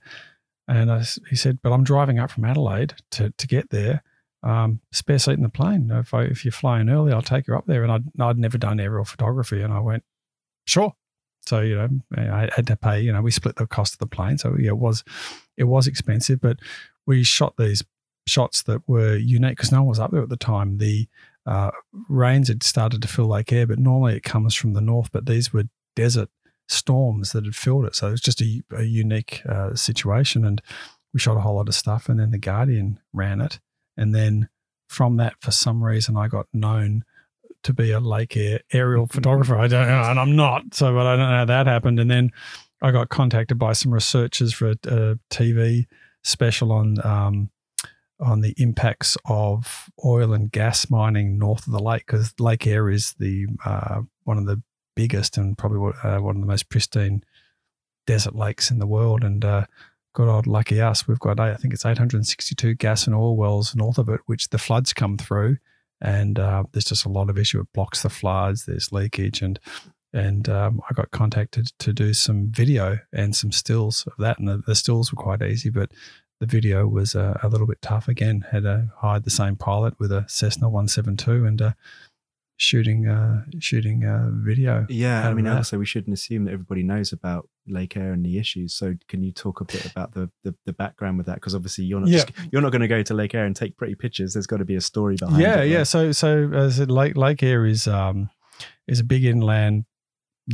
And I he said, "But I'm driving up from Adelaide to to get there. Um, spare seat in the plane. If I, if you're flying early, I'll take you up there." And I'd I'd never done aerial photography, and I went, "Sure." So you know, I had to pay. You know, we split the cost of the plane, so yeah, it was it was expensive, but we shot these shots that were unique because no one was up there at the time. The uh, rains had started to fill Lake Eyre, but normally it comes from the north. But these were desert storms that had filled it, so it was just a, a unique uh, situation. And we shot a whole lot of stuff, and then the Guardian ran it, and then from that, for some reason, I got known to be a Lake Eyre, aerial photographer. I don't know, and I'm not, so but I don't know how that happened. And then I got contacted by some researchers for a, a TV special on um, on the impacts of oil and gas mining north of the lake because Lake Eyre is the uh, one of the biggest and probably uh, one of the most pristine desert lakes in the world. And uh, good old lucky us, we've got I think it's 862 gas and oil wells north of it, which the floods come through, and uh, there's just a lot of issue. It blocks the floods. There's leakage and and um, I got contacted to do some video and some stills of that. And the, the stills were quite easy, but the video was uh, a little bit tough. Again, had to hide the same pilot with a Cessna 172 and uh, shooting uh, shooting uh, video. Yeah, I mean, also we shouldn't assume that everybody knows about Lake Eyre and the issues. So, can you talk a bit about the the, the background with that? Because obviously, you're not yeah. just, you're not going to go to Lake Eyre and take pretty pictures. There's got to be a story behind yeah, it. Yeah, yeah. So, so as Lake Lake Eyre is um, is a big inland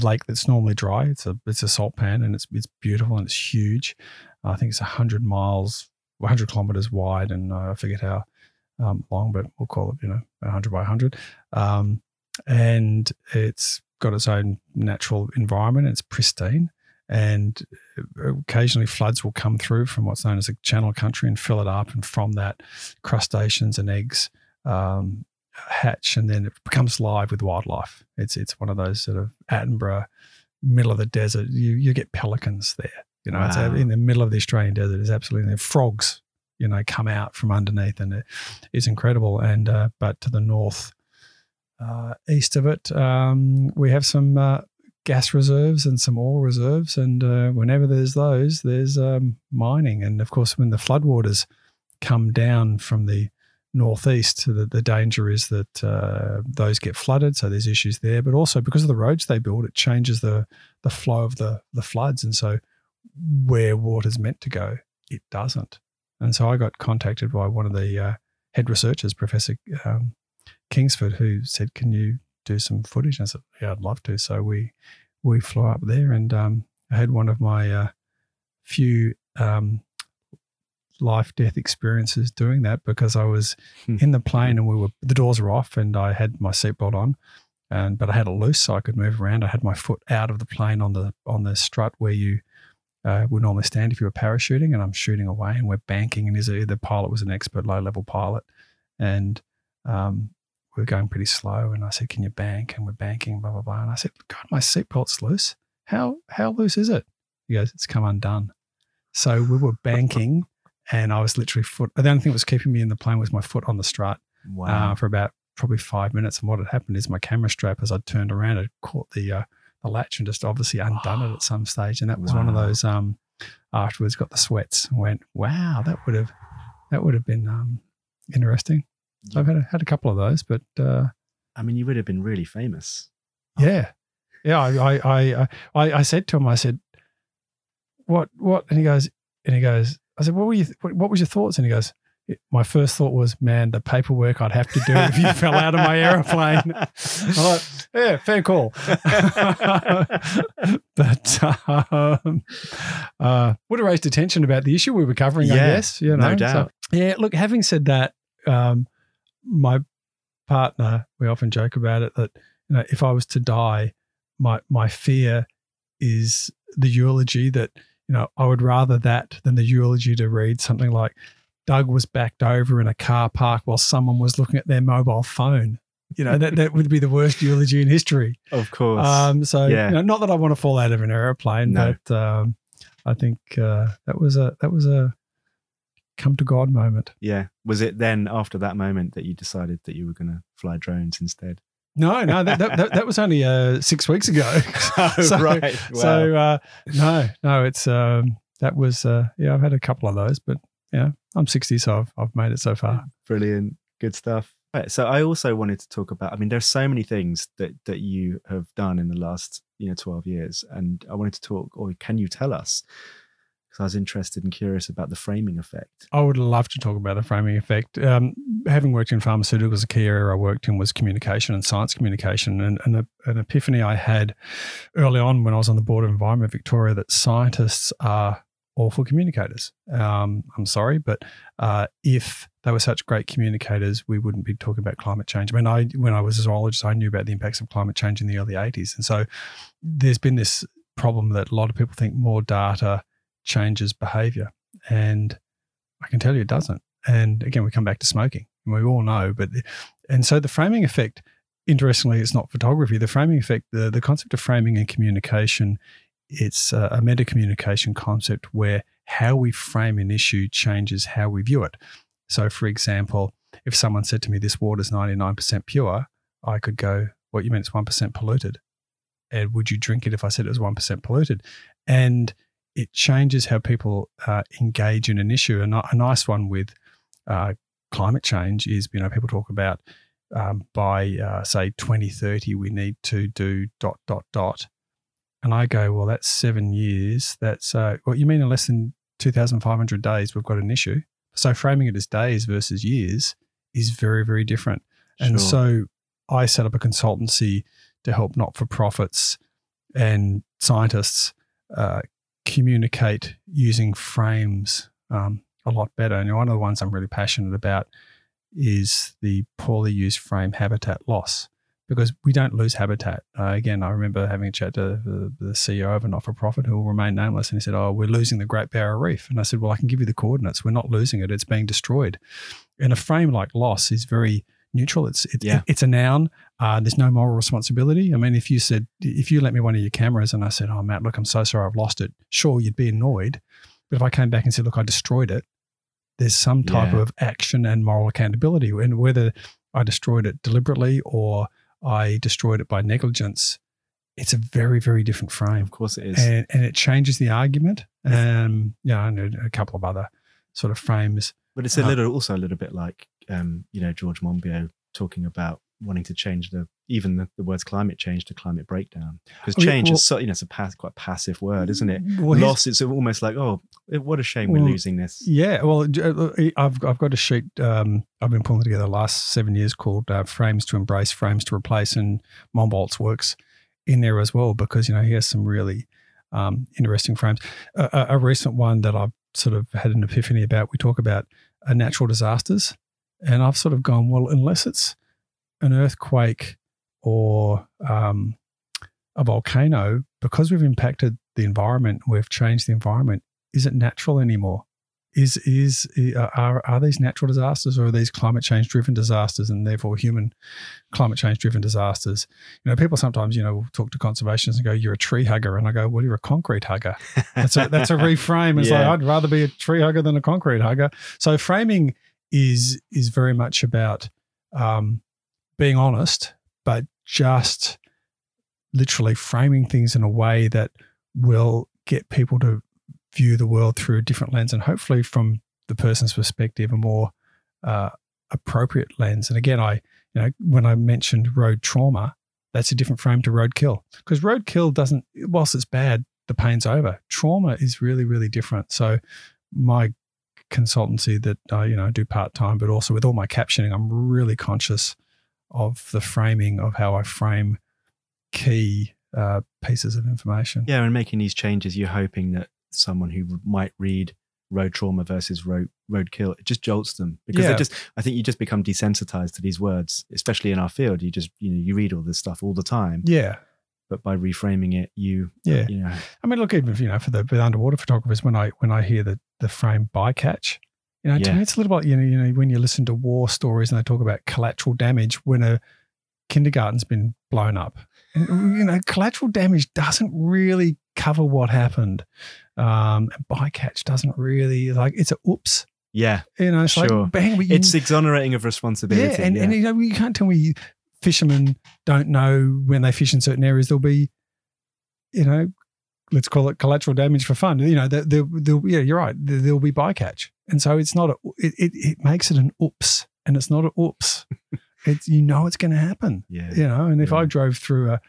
lake that's normally dry. It's a it's a salt pan and it's it's beautiful and it's huge. I think it's hundred miles, hundred kilometers wide, and uh, I forget how um, long, but we'll call it you know hundred by hundred. Um, and it's got its own natural environment. It's pristine, and occasionally floods will come through from what's known as a channel country and fill it up, and from that, crustaceans and eggs um, hatch and then it becomes live with wildlife. It's it's one of those sort of Attenborough, middle of the desert. You you get pelicans there. You know, wow. it's in the middle of the Australian desert. It's absolutely frogs. You know, come out from underneath, and it is incredible. And uh, but to the north, uh, east of it, um, we have some uh, gas reserves and some oil reserves. And uh, whenever there's those, there's um, mining. And of course, when the floodwaters come down from the northeast, the, the danger is that uh, those get flooded, so there's issues there. But also because of the roads they build, it changes the the flow of the the floods, and so where water's meant to go, it doesn't. And so I got contacted by one of the uh, head researchers, Professor um, Kingsford, who said, "Can you do some footage?" And I said, "Yeah, I'd love to." So we we flew up there, and um, I had one of my uh, few um, life death experiences doing that because I was hmm. in the plane and we were the doors were off and I had my seatbelt on, and but I had it loose so I could move around. I had my foot out of the plane on the on the strut where you uh, would normally stand if you were parachuting, and I'm shooting away and we're banking. And the pilot was an expert low level pilot, and um, we were going pretty slow. And I said, "Can you bank?" And we're banking, blah blah blah. And I said, "God, my seatbelt's loose. How how loose is it?" He goes, "It's come undone." So we were banking and I was literally foot. The only thing that was keeping me in the plane was my foot on the strut uh, wow. uh, for about probably five minutes. And what had happened is my camera strap, as I turned around, had caught the uh, the latch and just obviously undone oh. it at some stage. And that was wow. one of those. Um, afterwards, got the sweats. And went, wow, that would have that would have been um, interesting. I've had a, had a couple of those, but uh, I mean, you would have been really famous. Yeah, yeah. I I I I, I said to him, I said, "What what?" And he goes, and he goes, I said, what were you, what was your thoughts? And he goes, my first thought was, man, the paperwork I'd have to do if you fell out of my aeroplane. I'm like, yeah, fair call. but um, uh, would have raised attention about the issue we were covering, yeah, I guess. You know? No doubt. So, yeah, look, having said that, um, my partner, we often joke about it that you know, if I was to die, my my fear is the eulogy that – you know, I would rather that than the eulogy to read something like Doug was backed over in a car park while someone was looking at their mobile phone. You know, that, that would be the worst eulogy in history. Of course. Um, so, yeah. you know, not that I want to fall out of an airplane, no. but um, I think uh, that was a that was a come to God moment. Yeah. Was it then after that moment that you decided that you were going to fly drones instead? No, no, that, that, that, was only uh, six weeks ago. oh, so, right. Wow. So uh, no, no, it's um, that was uh, yeah. I've had a couple of those, but yeah, I'm 60, so I've I've made it so far. Brilliant, good stuff. Right, so I also wanted to talk about. I mean, there's so many things that that you have done in the last you know 12 years, and I wanted to talk. Or can you tell us because I was interested and curious about the framing effect. I would love to talk about the framing effect. Um, having worked in pharmaceuticals, a key area I worked in was communication and science communication. And, and a, an epiphany I had early on when I was on the board of Environment Victoria that scientists are awful communicators. Um, I'm sorry, but uh, if they were such great communicators, we wouldn't be talking about climate change. I mean, I when I was a zoologist, I knew about the impacts of climate change in the early 80s, and so there's been this problem that a lot of people think more data changes behavior, and I can tell you it doesn't. And again, we come back to smoking, we all know, but and so the framing effect. Interestingly, it's not photography. The framing effect, the, the concept of framing and communication it's a, a meta communication concept where how we frame an issue changes how we view it. So, for example, if someone said to me, This water is 99% pure, I could go, What you mean it's 1% polluted? And would you drink it if I said it was 1% polluted? And it changes how people uh, engage in an issue. And a nice one with uh, climate change is, you know, people talk about um, by, uh, say, 2030, we need to do dot, dot, dot. And I go, well, that's seven years. That's uh, what you mean in less than 2,500 days, we've got an issue. So framing it as days versus years is very, very different. Sure. And so I set up a consultancy to help not for profits and scientists uh, communicate using frames um, a lot better. And one of the ones I'm really passionate about is the poorly used frame habitat loss because we don't lose habitat. Uh, again, I remember having a chat to the, the CEO of a not for profit who will remain nameless, and he said, Oh, we're losing the Great Barrier Reef. And I said, Well, I can give you the coordinates. We're not losing it, it's being destroyed. And a frame like loss is very neutral. It's it's, yeah. it's a noun. Uh, there's no moral responsibility. I mean, if you said, if you let me one of your cameras and I said, Oh, Matt, look, I'm so sorry I've lost it, sure, you'd be annoyed. But if I came back and said, Look, I destroyed it, there's some type yeah. of action and moral accountability. And whether I destroyed it deliberately or I destroyed it by negligence, it's a very, very different frame. Of course it is. And, and it changes the argument. Um, yeah, and a couple of other sort of frames. But it's a uh, little, also a little bit like, um, you know, George Monbiot talking about wanting to change the even the, the words climate change to climate breakdown. Because change well, is so you know it's a pass, quite passive word isn't it? Well, loss it's almost like oh what a shame well, we're losing this. yeah well uh, i've, I've got a sheet um, i've been pulling together the last seven years called uh, frames to embrace frames to replace and Monbiot's works in there as well because you know he has some really um, interesting frames. A, a, recent one that i've sort of had an epiphany about we talk about uh, natural disasters and i've sort of gone well unless it's an earthquake or um, a volcano, because we've impacted the environment, we've changed the environment, is it natural anymore? Is is are are these natural disasters or are these climate change driven disasters and therefore human climate change driven disasters? You know, people sometimes you know talk to conservationists and go, "You're a tree hugger," and I go, "Well, you're a concrete hugger." That's a that's a reframe. It's yeah. like I'd rather be a tree hugger than a concrete hugger. So framing is is very much about um, being honest, but just literally framing things in a way that will get people to view the world through a different lens and hopefully from the person's perspective a more uh, appropriate lens. And again i you know when i mentioned road trauma that's a different frame to roadkill. Because roadkill doesn't whilst it's bad the pain's over. Trauma is really really different. So my consultancy that i you know do part-time but also with all my captioning i'm really conscious of the framing of how I frame key uh, pieces of information. Yeah, and making these changes, you're hoping that someone who might read road trauma versus road roadkill it just jolts them because yeah. just i think you just become desensitized to these words especially in our field you just you know you read all this stuff all the time yeah but by reframing it you yeah you know i mean look even you know for the, the underwater photographers when i when i hear the the frame bycatch you know, yeah. to me, it's a little bit, you know, you know, when you listen to war stories and they talk about collateral damage when a kindergarten's been blown up. And, you know, collateral damage doesn't really cover what happened. Um, and bycatch doesn't really, like, it's a oops. Yeah. You know, it's sure. like, bang. You, it's exonerating of responsibility. Yeah. And, yeah. and, you know, you can't tell me fishermen don't know when they fish in certain areas, there'll be, you know, let's call it collateral damage for fun. You know, there, there, there yeah, you're right. There, will be bycatch, and so it's not a. It, it, it makes it an oops, and it's not an oops. it's you know it's going to happen. Yeah, you know. And if yeah. I drove through a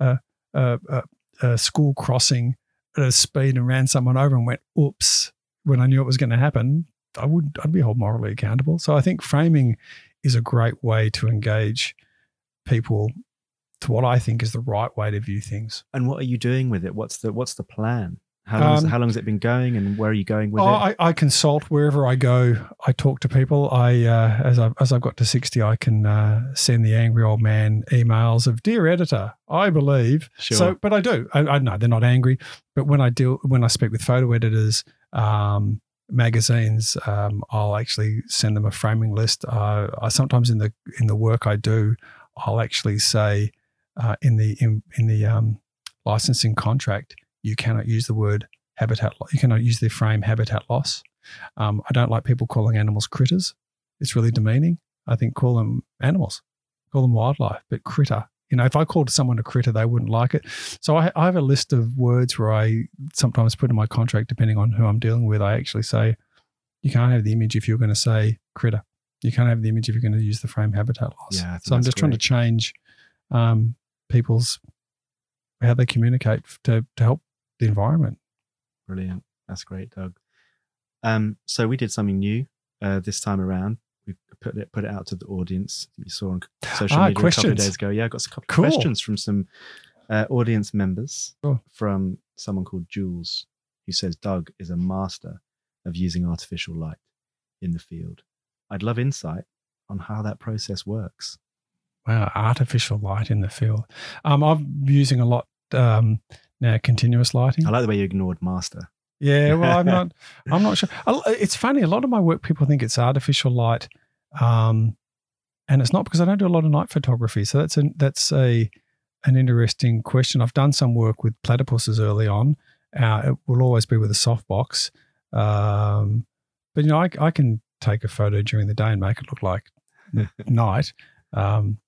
a, a a, a school crossing at a speed and ran someone over and went oops when I knew it was going to happen, I would I'd be held morally accountable. So I think framing is a great way to engage people to what I think is the right way to view things. And what are you doing with it? What's the what's the plan? How long, is, Um, how long has it been going, and where are you going with Oh, it? I, I consult wherever I go. I talk to people. I uh, as I as I've got to sixty, I can uh, send the angry old man emails of dear editor. I believe Sure. so, but I do. I, I know they're not angry, but when I deal when I speak with photo editors, um, magazines, um, I'll actually send them a framing list. Uh, I sometimes in the in the work I do, I'll actually say uh, in the in, in the um, licensing contract, you cannot use the word habitat. You cannot use the frame habitat loss. Um, I don't like people calling animals critters. It's really demeaning. I think call them animals, call them wildlife, but critter. You know, if I called someone a critter, they wouldn't like it. So I, I have a list of words where I sometimes put in my contract, depending on who I'm dealing with. I actually say, you can't have the image if you're going to say critter. You can't have the image if you're going to use the frame habitat loss. Yeah, so I'm just trying to change um, people's how they communicate to to help the environment. Brilliant. That's great, Doug. Um, so we did something new uh, this time around. We put it put it out to the audience. You saw on social Ah, media a couple of days ago. Yeah, I got a couple Cool. of questions from some uh, audience members. Sure. From someone called Jules, who says Doug is a master of using artificial light in the field. I'd love insight on how that process works. Wow, artificial light in the field. Um, I'm using a lot um, now. Continuous lighting. I like the way you ignored master. Yeah, well, I'm not. I'm not sure. It's funny. A lot of my work, people think it's artificial light, um, and it's not because I don't do a lot of night photography. So that's a that's a an interesting question. I've done some work with platypuses early on. Uh, it will always be with a softbox, um, but you know, I, I can take a photo during the day and make it look like night. Um,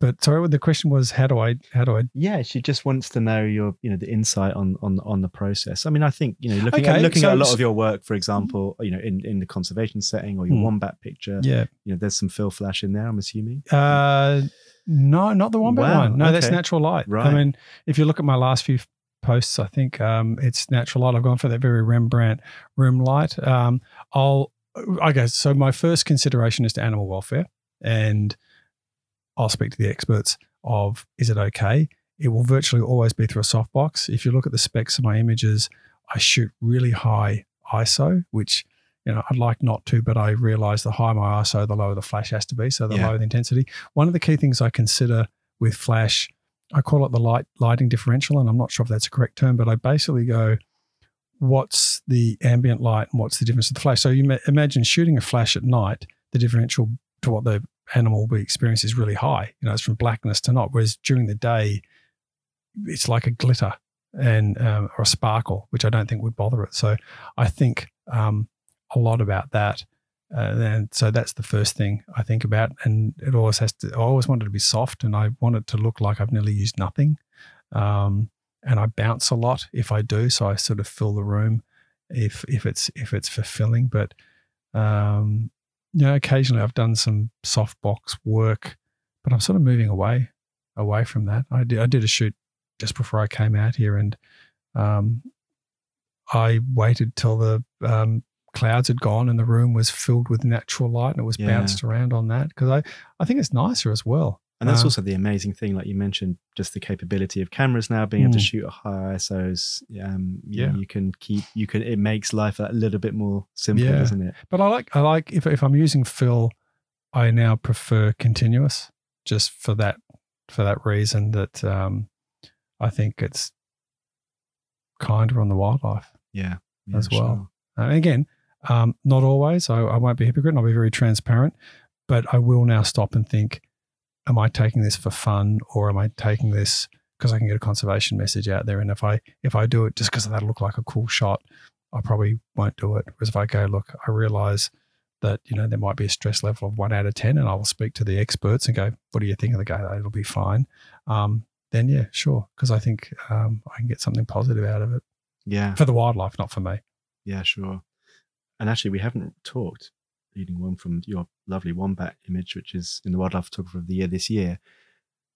but sorry, the question was, how do I how do I Yeah, she just wants to know your, you know, the insight on on on the process. I mean, I think you know, looking at Okay, looking at a lot of your work, for example, you know, in in the conservation setting or your Hmm. wombat picture, yeah you know, there's some fill flash in there. I'm assuming. Uh, no, not the wombat Wow, one. No, that's natural light. Right. I mean, if you look at my last few posts, I think um, it's natural light. I've gone for that very Rembrandt room light. Um, I'll, Uh, okay, so my first consideration is to animal welfare, and I'll speak to the experts of is it okay? It will virtually always be through a softbox. If you look at the specs of my images, I shoot really high ISO, which you know, I'd like not to, but I realize the higher my ISO, the lower the flash has to be. So the Yeah. lower the intensity. One of the key things I consider with flash, I call it the light lighting differential, and I'm not sure if that's a correct term, but I basically go, what's the ambient light and what's the difference of the flash? So you ma- imagine shooting a flash at night, the differential to what the animal will be experience is really high. You know, it's from blackness to not. Whereas during the day, it's like a glitter and um, or a sparkle, which I don't think would bother it. So I think um, a lot about that. Uh, and so that's the first thing I think about. And it always has to, I always want it to be soft and I want it to look like I've nearly used nothing. Um, and I bounce a lot if I do. So I sort of fill the room if, if it's, if it's fulfilling. But, um, you know, occasionally I've done some softbox work, but I'm sort of moving away, away from that. I did, I did a shoot just before I came out here and, um, I waited till the um, clouds had gone and the room was filled with natural light and it was Yeah. bounced around on that because I, I think it's nicer as well. And that's also the amazing thing, like you mentioned, just the capability of cameras now being able to Mm. shoot at high ISOs. Um, you Yeah. you can keep, you can, it makes life a little bit more simple, Yeah. doesn't it? But I like I like if if I'm using fill, I now prefer continuous just for that for that reason that um, I think it's kinder on the wildlife. Yeah. yeah As well. sure. And again, um, not always. I, I won't be a hypocrite. And I'll be very transparent, but I will now stop and think: Am I taking this for fun, or am I taking this because I can get a conservation message out there? And if I if I do it just because that'll look like a cool shot, I probably won't do it. Whereas if I go, look, I realize that you know there might be a stress level of one out of ten, and I will speak to the experts and go, "What do you think of the go? It'll be fine." Um, then yeah, sure, because I think um, I can get something positive out of it Yeah. for the wildlife, not for me. Yeah, sure. And actually, we haven't talked, leading on from your lovely wombat image, which is in the Wildlife Photographer of the Year this year.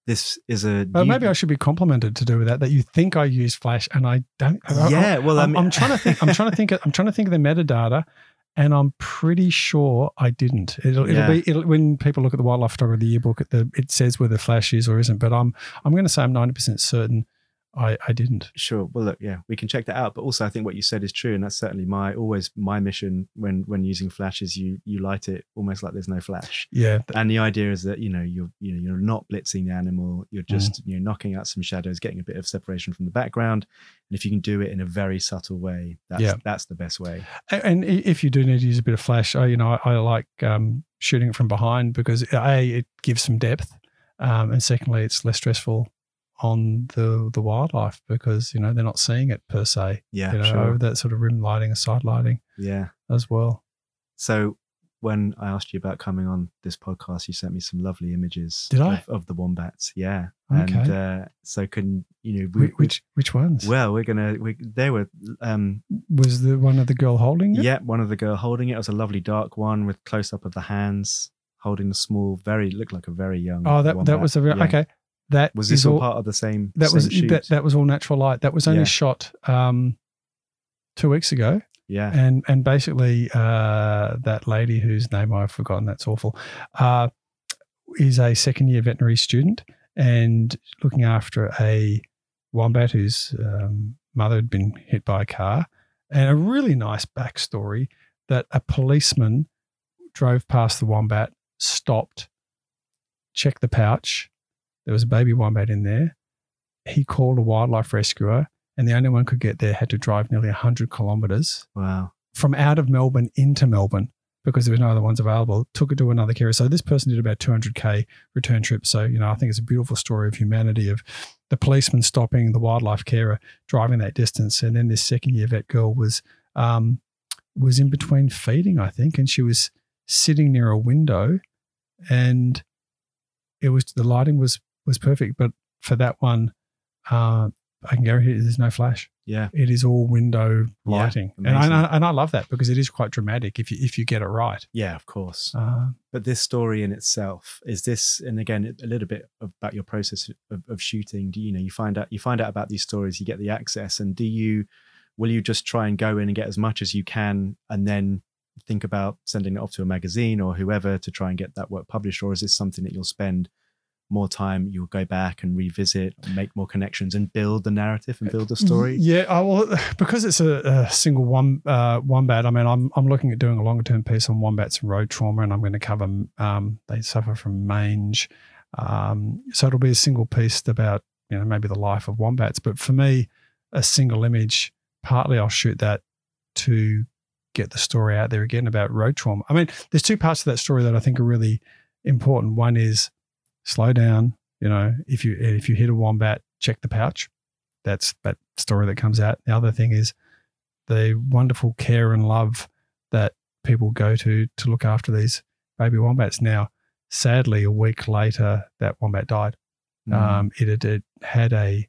This is a. But new- maybe I should be complimented to do with that. That you think I use Flash and I don't. Yeah, well, I I'm, I'm trying to think. I'm trying to think. I'm trying to think of the metadata, and I'm pretty sure I didn't. It'll, it'll be it'll, when people look at the Wildlife Photographer of the Yearbook. At the, it says whether Flash is or isn't. But I'm I'm going to say I'm 90 percent certain I, I didn't. Sure. Well, look, yeah, we can check that out. But also, I think what you said is true, and that's certainly my always my mission when when using flash is you you light it almost like there's no flash. Yeah, And the idea is that you know you're you know you're not blitzing the animal. You're just you know knocking out some shadows, getting a bit of separation from the background. And if you can do it in a very subtle way, that's Yeah. that's the best way. And if you do need to use a bit of flash, I, you know, I, I like um, shooting it from behind because a it gives some depth, um, and secondly, it's less stressful on the the wildlife because you know they're not seeing it per se. Yeah, you know, sure. that sort of rim lighting and side lighting Yeah. as well. So when I asked you about coming on this podcast, you sent me some lovely images Did I? Of, of the wombats. Yeah. Okay. And uh, so can you know we, which which ones? well we're gonna we, they were um was the one of the girl holding it? yeah one of the girl holding it was a lovely dark one with close up of the hands holding a small very looked like a very young Oh, that that was a real, Yeah. okay. That was this all all part of the same that same was shoot? that, that was all natural light. That was only Yeah. shot um, two weeks ago. yeah and and basically uh, that lady whose name I've forgotten, that's awful, uh, is a second year veterinary student and looking after a wombat whose um, mother had been hit by a car, and a really nice backstory that a policeman drove past the wombat, stopped, checked the pouch, there was a baby wombat in there. He called a wildlife rescuer, and the only one could get there had to drive nearly 100 kilometres wow from out of Melbourne into Melbourne because there was no other ones available. Took it to another carrier. So this person did about 200k return trip. So you know, I think it's a beautiful story of humanity of the policeman stopping the wildlife carer driving that distance, and then this second year vet girl was um, was in between feeding, I think, and she was sitting near a window, and it was the lighting was was perfect, but for that one. Uh, I can guarantee you there's no flash. Yeah. It is all window lighting, and I, and I and I love that because it is quite dramatic if you if you get it right. yeah of course. Uh, but this story in itself is this and again a little bit about your process of, of shooting. Do you know you find out you find out about these stories you get the access and do you will you just try and go in and get as much as you can and then think about sending it off to a magazine or whoever to try and get that work published? Or is this something that you'll spend more time you'll go back and revisit make more connections and build the narrative and build the story Yeah, I will because it's a, a single one uh, wombat. I mean, I'm I'm looking at doing a longer term piece on wombats and road trauma, and I'm going to cover um, they suffer from mange. Um, so it'll be a single piece about you know maybe the life of wombats. But for me, a single image, partly I'll shoot that to get the story out there again about road trauma. I mean, there's two parts to that story that I think are really important. One is slow down. You know, if you if you hit a wombat, check the pouch. That's that story that comes out. The other thing is the wonderful care and love that people go to to look after these baby wombats. Now, sadly, a week later, that wombat died. Mm. Um, it, had, it had a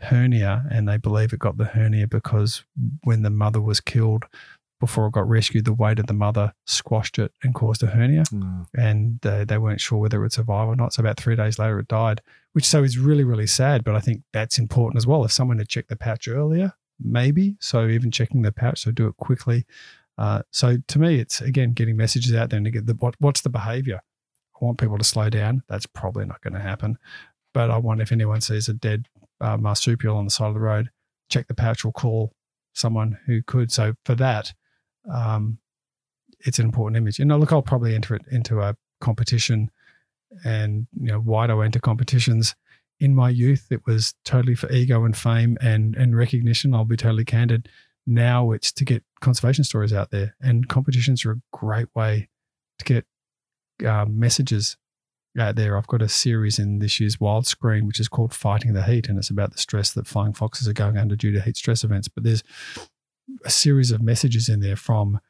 hernia, and they believe it got the hernia because when the mother was killed before it got rescued, the weight of the mother squashed it and caused a hernia Mm. and uh, they weren't sure whether it would survive or not. So about three days later, it died, which so is really really sad. But I think that's important as well. If someone had checked the pouch earlier, maybe so even checking the pouch, so do it quickly. Uh, so to me, it's again getting messages out there and to get the what, what's the behavior. I want people to slow down. That's probably not going to happen. But I want if anyone sees a dead uh, marsupial on the side of the road, check the pouch or call someone who could. So for that, um, it's an important image. And look, I'll probably enter it into a competition. And you know, why do I enter competitions? In my youth, it was totally for ego and fame and and recognition. I'll be totally candid. Now it's to get conservation stories out there, and competitions are a great way to get uh, messages out there. I've got a series in this year's Wildscreen, which is called Fighting the Heat, and it's about the stress that flying foxes are going under due to heat stress events. But there's a series of messages in there from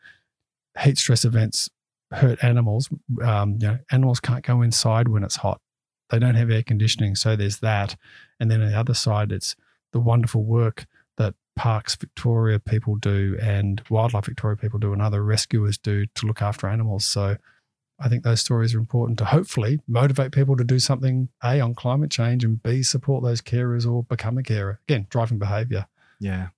heat stress events hurt animals. Um, you know, animals can't go inside when it's hot. They don't have air conditioning, so there's that. And then on the other side, it's the wonderful work that Parks Victoria people do and Wildlife Victoria people do and other rescuers do to look after animals. So I think those stories are important to hopefully motivate people to do something A on climate change and B support those carers or become a carer. Again, driving behavior. Yeah.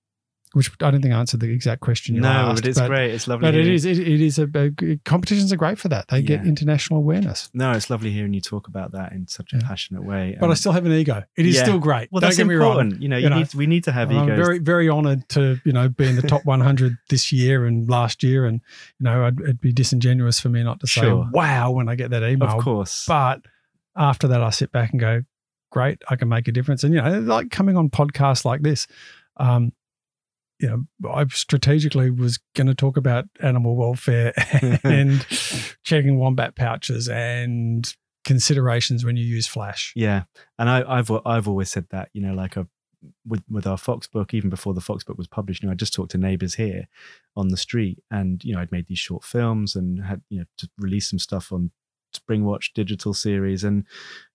Which I don't think answered the exact question you no, asked. but it's great. It's lovely. But it is. It, it is a, a competitions are great for that. They get international awareness. No, it's lovely hearing you talk about that in such a Yeah. passionate way. But I still have an ego. It is Yeah. still great. well, Don't that's get me wrong. You know, you You know, need, we need to have I'm egos. very, very honoured to you know be in the top 100 this year and last year, and you know I'd, it'd be disingenuous for me not to say Sure. wow when I get that email. of course. But after that, I sit back and go, great, I can make a difference. And you know, like coming on podcasts like this, um, you know, I strategically was going to talk about animal welfare and checking wombat pouches and considerations when you use flash. Yeah, and I, I've I've always said that you know, like a, with with our Fox book, even before the Fox book was published, you know, I just talked to neighbors here on the street, and you know, I'd made these short films and had you know to release some stuff on Springwatch digital series, and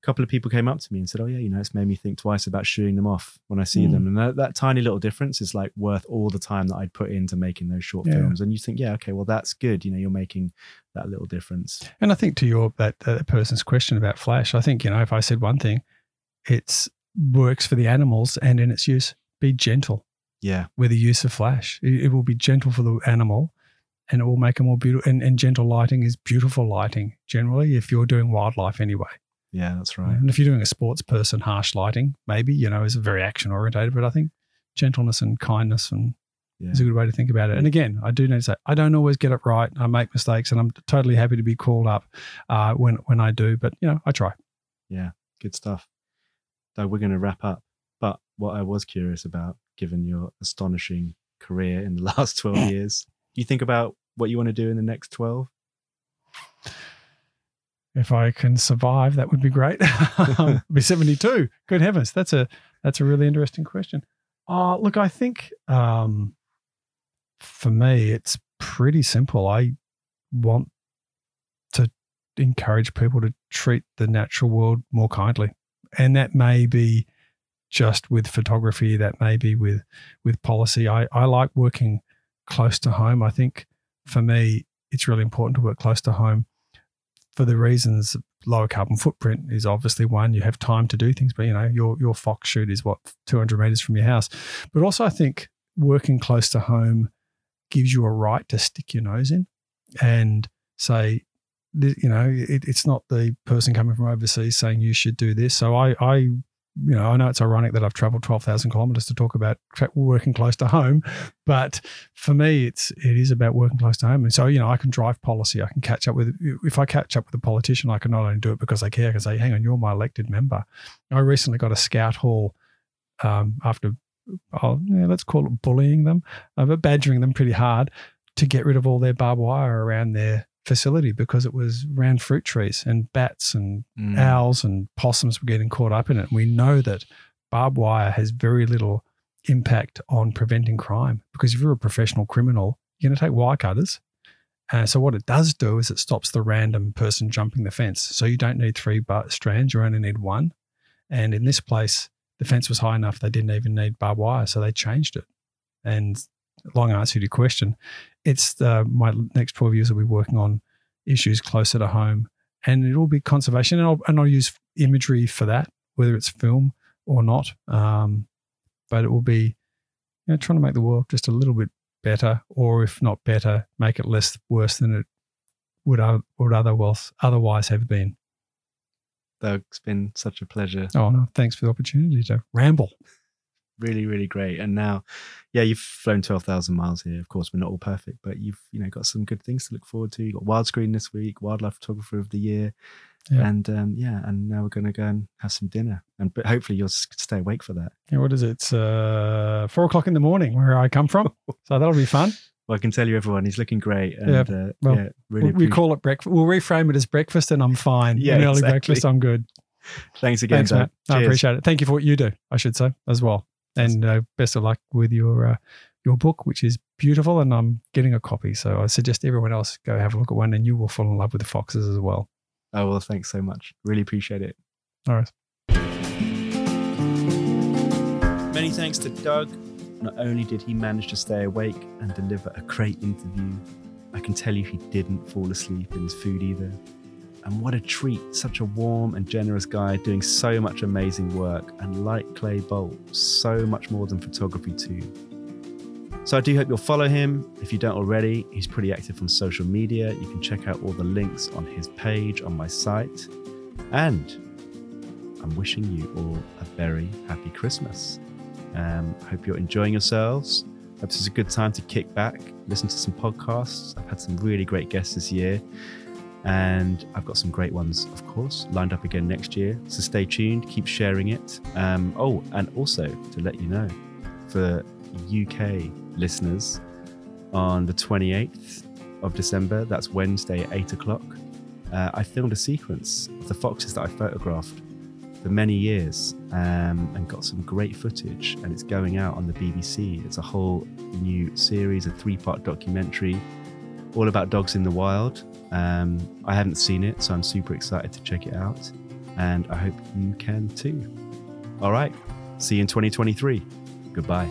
a couple of people came up to me and said, "Oh yeah, you know, it's made me think twice about shooing them off when I see Mm. them," and that, that tiny little difference is like worth all the time that I'd put into making those short Yeah. films. And you think, yeah, okay, well that's good. You know, you're making that little difference. And I think to your that, that person's question about flash, I think you know if I said one thing, it's works for the animals and in its use. Be gentle. Yeah, with the use of flash. It, it will be gentle for the animal and it will make a more beautiful and, and gentle lighting is beautiful lighting generally if you're doing wildlife anyway. yeah, that's right. And if you're doing a sports person, harsh lighting, maybe, you know, is very action orientated, but I think gentleness and kindness and Yeah. is a good way to think about it. And again, I do need to say I don't always get it right. I make mistakes and I'm totally happy to be called up uh, when when I do, but you know, I try. Yeah, good stuff. Though we're going to wrap up, but what I was curious about, given your astonishing career in the last 12 years, you think about what you want to do in the next 12? if I can survive, that would be great. be 72. Good heavens. That's a that's a really interesting question. Oh, look, I think um, for me, it's pretty simple. I want to encourage people to treat the natural world more kindly. And that may be just with photography, that may be with with policy. I, I like working close to home. I think for me, it's really important to work close to home for the reasons lower carbon footprint is obviously one. You have time to do things, but you know your your fox shoot is what 200 meters from your house. But also, I think working close to home gives you a right to stick your nose in and say, you know, it, it's not the person coming from overseas saying you should do this. So I, I, you know, I know it's ironic that I've traveled 12,000 kilometers to talk about working close to home, but for me, it's it is about working close to home. And so, you know, I can drive policy. I can catch up with if I catch up with a politician, I can not only do it because I care, I hang on, you're my elected member. I recently got a scout hall um, after, oh, yeah, let's call it bullying them, uh, but badgering them pretty hard to get rid of all their barbed wire around their facility because it was around fruit trees and bats and Mm. owls and possums were getting caught up in it. And we know that barbed wire has very little impact on preventing crime because if you're a professional criminal, you're going to take wire cutters. Uh, so what it does do is it stops the random person jumping the fence. So you don't need three bar- strands; you only need one. And in this place, the fence was high enough; they didn't even need barbed wire, so they changed it. And long answer to your question, it's uh, my next twelve years will be working on issues closer to home, and it will be conservation, and I'll, and I'll use imagery for that, whether it's film or not. Um, but it will be, you know, trying to make the world just a little bit better, or if not better, make it less worse than it would would otherwise otherwise have been. Doug, it's been such a pleasure. Oh no, thanks for the opportunity to ramble. Really, really great. And now, yeah, you've flown 12,000 miles here. Of course, we're not all perfect, but you've, you know, got some good things to look forward to. You got Wildscreen this week, Wildlife Photographer of the Year. Yeah. And um, yeah, and now we're going to go and have some dinner. And but hopefully you'll stay awake for that. Yeah, what is it? It's uh, four o'clock in the morning where I come from, so that'll be fun. Well, I can tell you, everyone, he's looking great. And Yeah, uh, well, yeah, really we call it breakfast. We'll reframe it as breakfast, and I'm fine. Yeah, An early exactly. breakfast, I'm good. Thanks again, Thanks, Matt. I appreciate it. Thank you for what you do. I should say as well, and uh, best of luck with your uh, your book, which is beautiful, and I'm getting a copy. So I suggest everyone else go have a look at one, and you will fall in love with the foxes as well. Oh, well, thanks so much. Really appreciate it. All right. Many thanks to Doug. Not only did he manage to stay awake and deliver a great interview, I can tell you he didn't fall asleep in his food either. And what a treat, such a warm and generous guy doing so much amazing work, and like Clay Bolt, so much more than photography too. So I do hope you'll follow him. If you don't already, he's pretty active on social media. You can check out all the links on his page on my site. And I'm wishing you all a very happy Christmas. Um, hope you're enjoying yourselves. Hope this is a good time to kick back, listen to some podcasts. I've had some really great guests this year, and I've got some great ones, of course, lined up again next year. So stay tuned, keep sharing it. Um, oh, and also to let you know, for UK listeners, on the 28th of December, that's Wednesday at 8 o'clock, uh, I filmed a sequence of the foxes that I photographed for many years um, and got some great footage. And it's going out on the BBC. It's a whole new series, a three part documentary all about dogs in the wild. Um, I haven't seen it, so I'm super excited to check it out. And I hope you can too. All right. See you in 2023. Goodbye.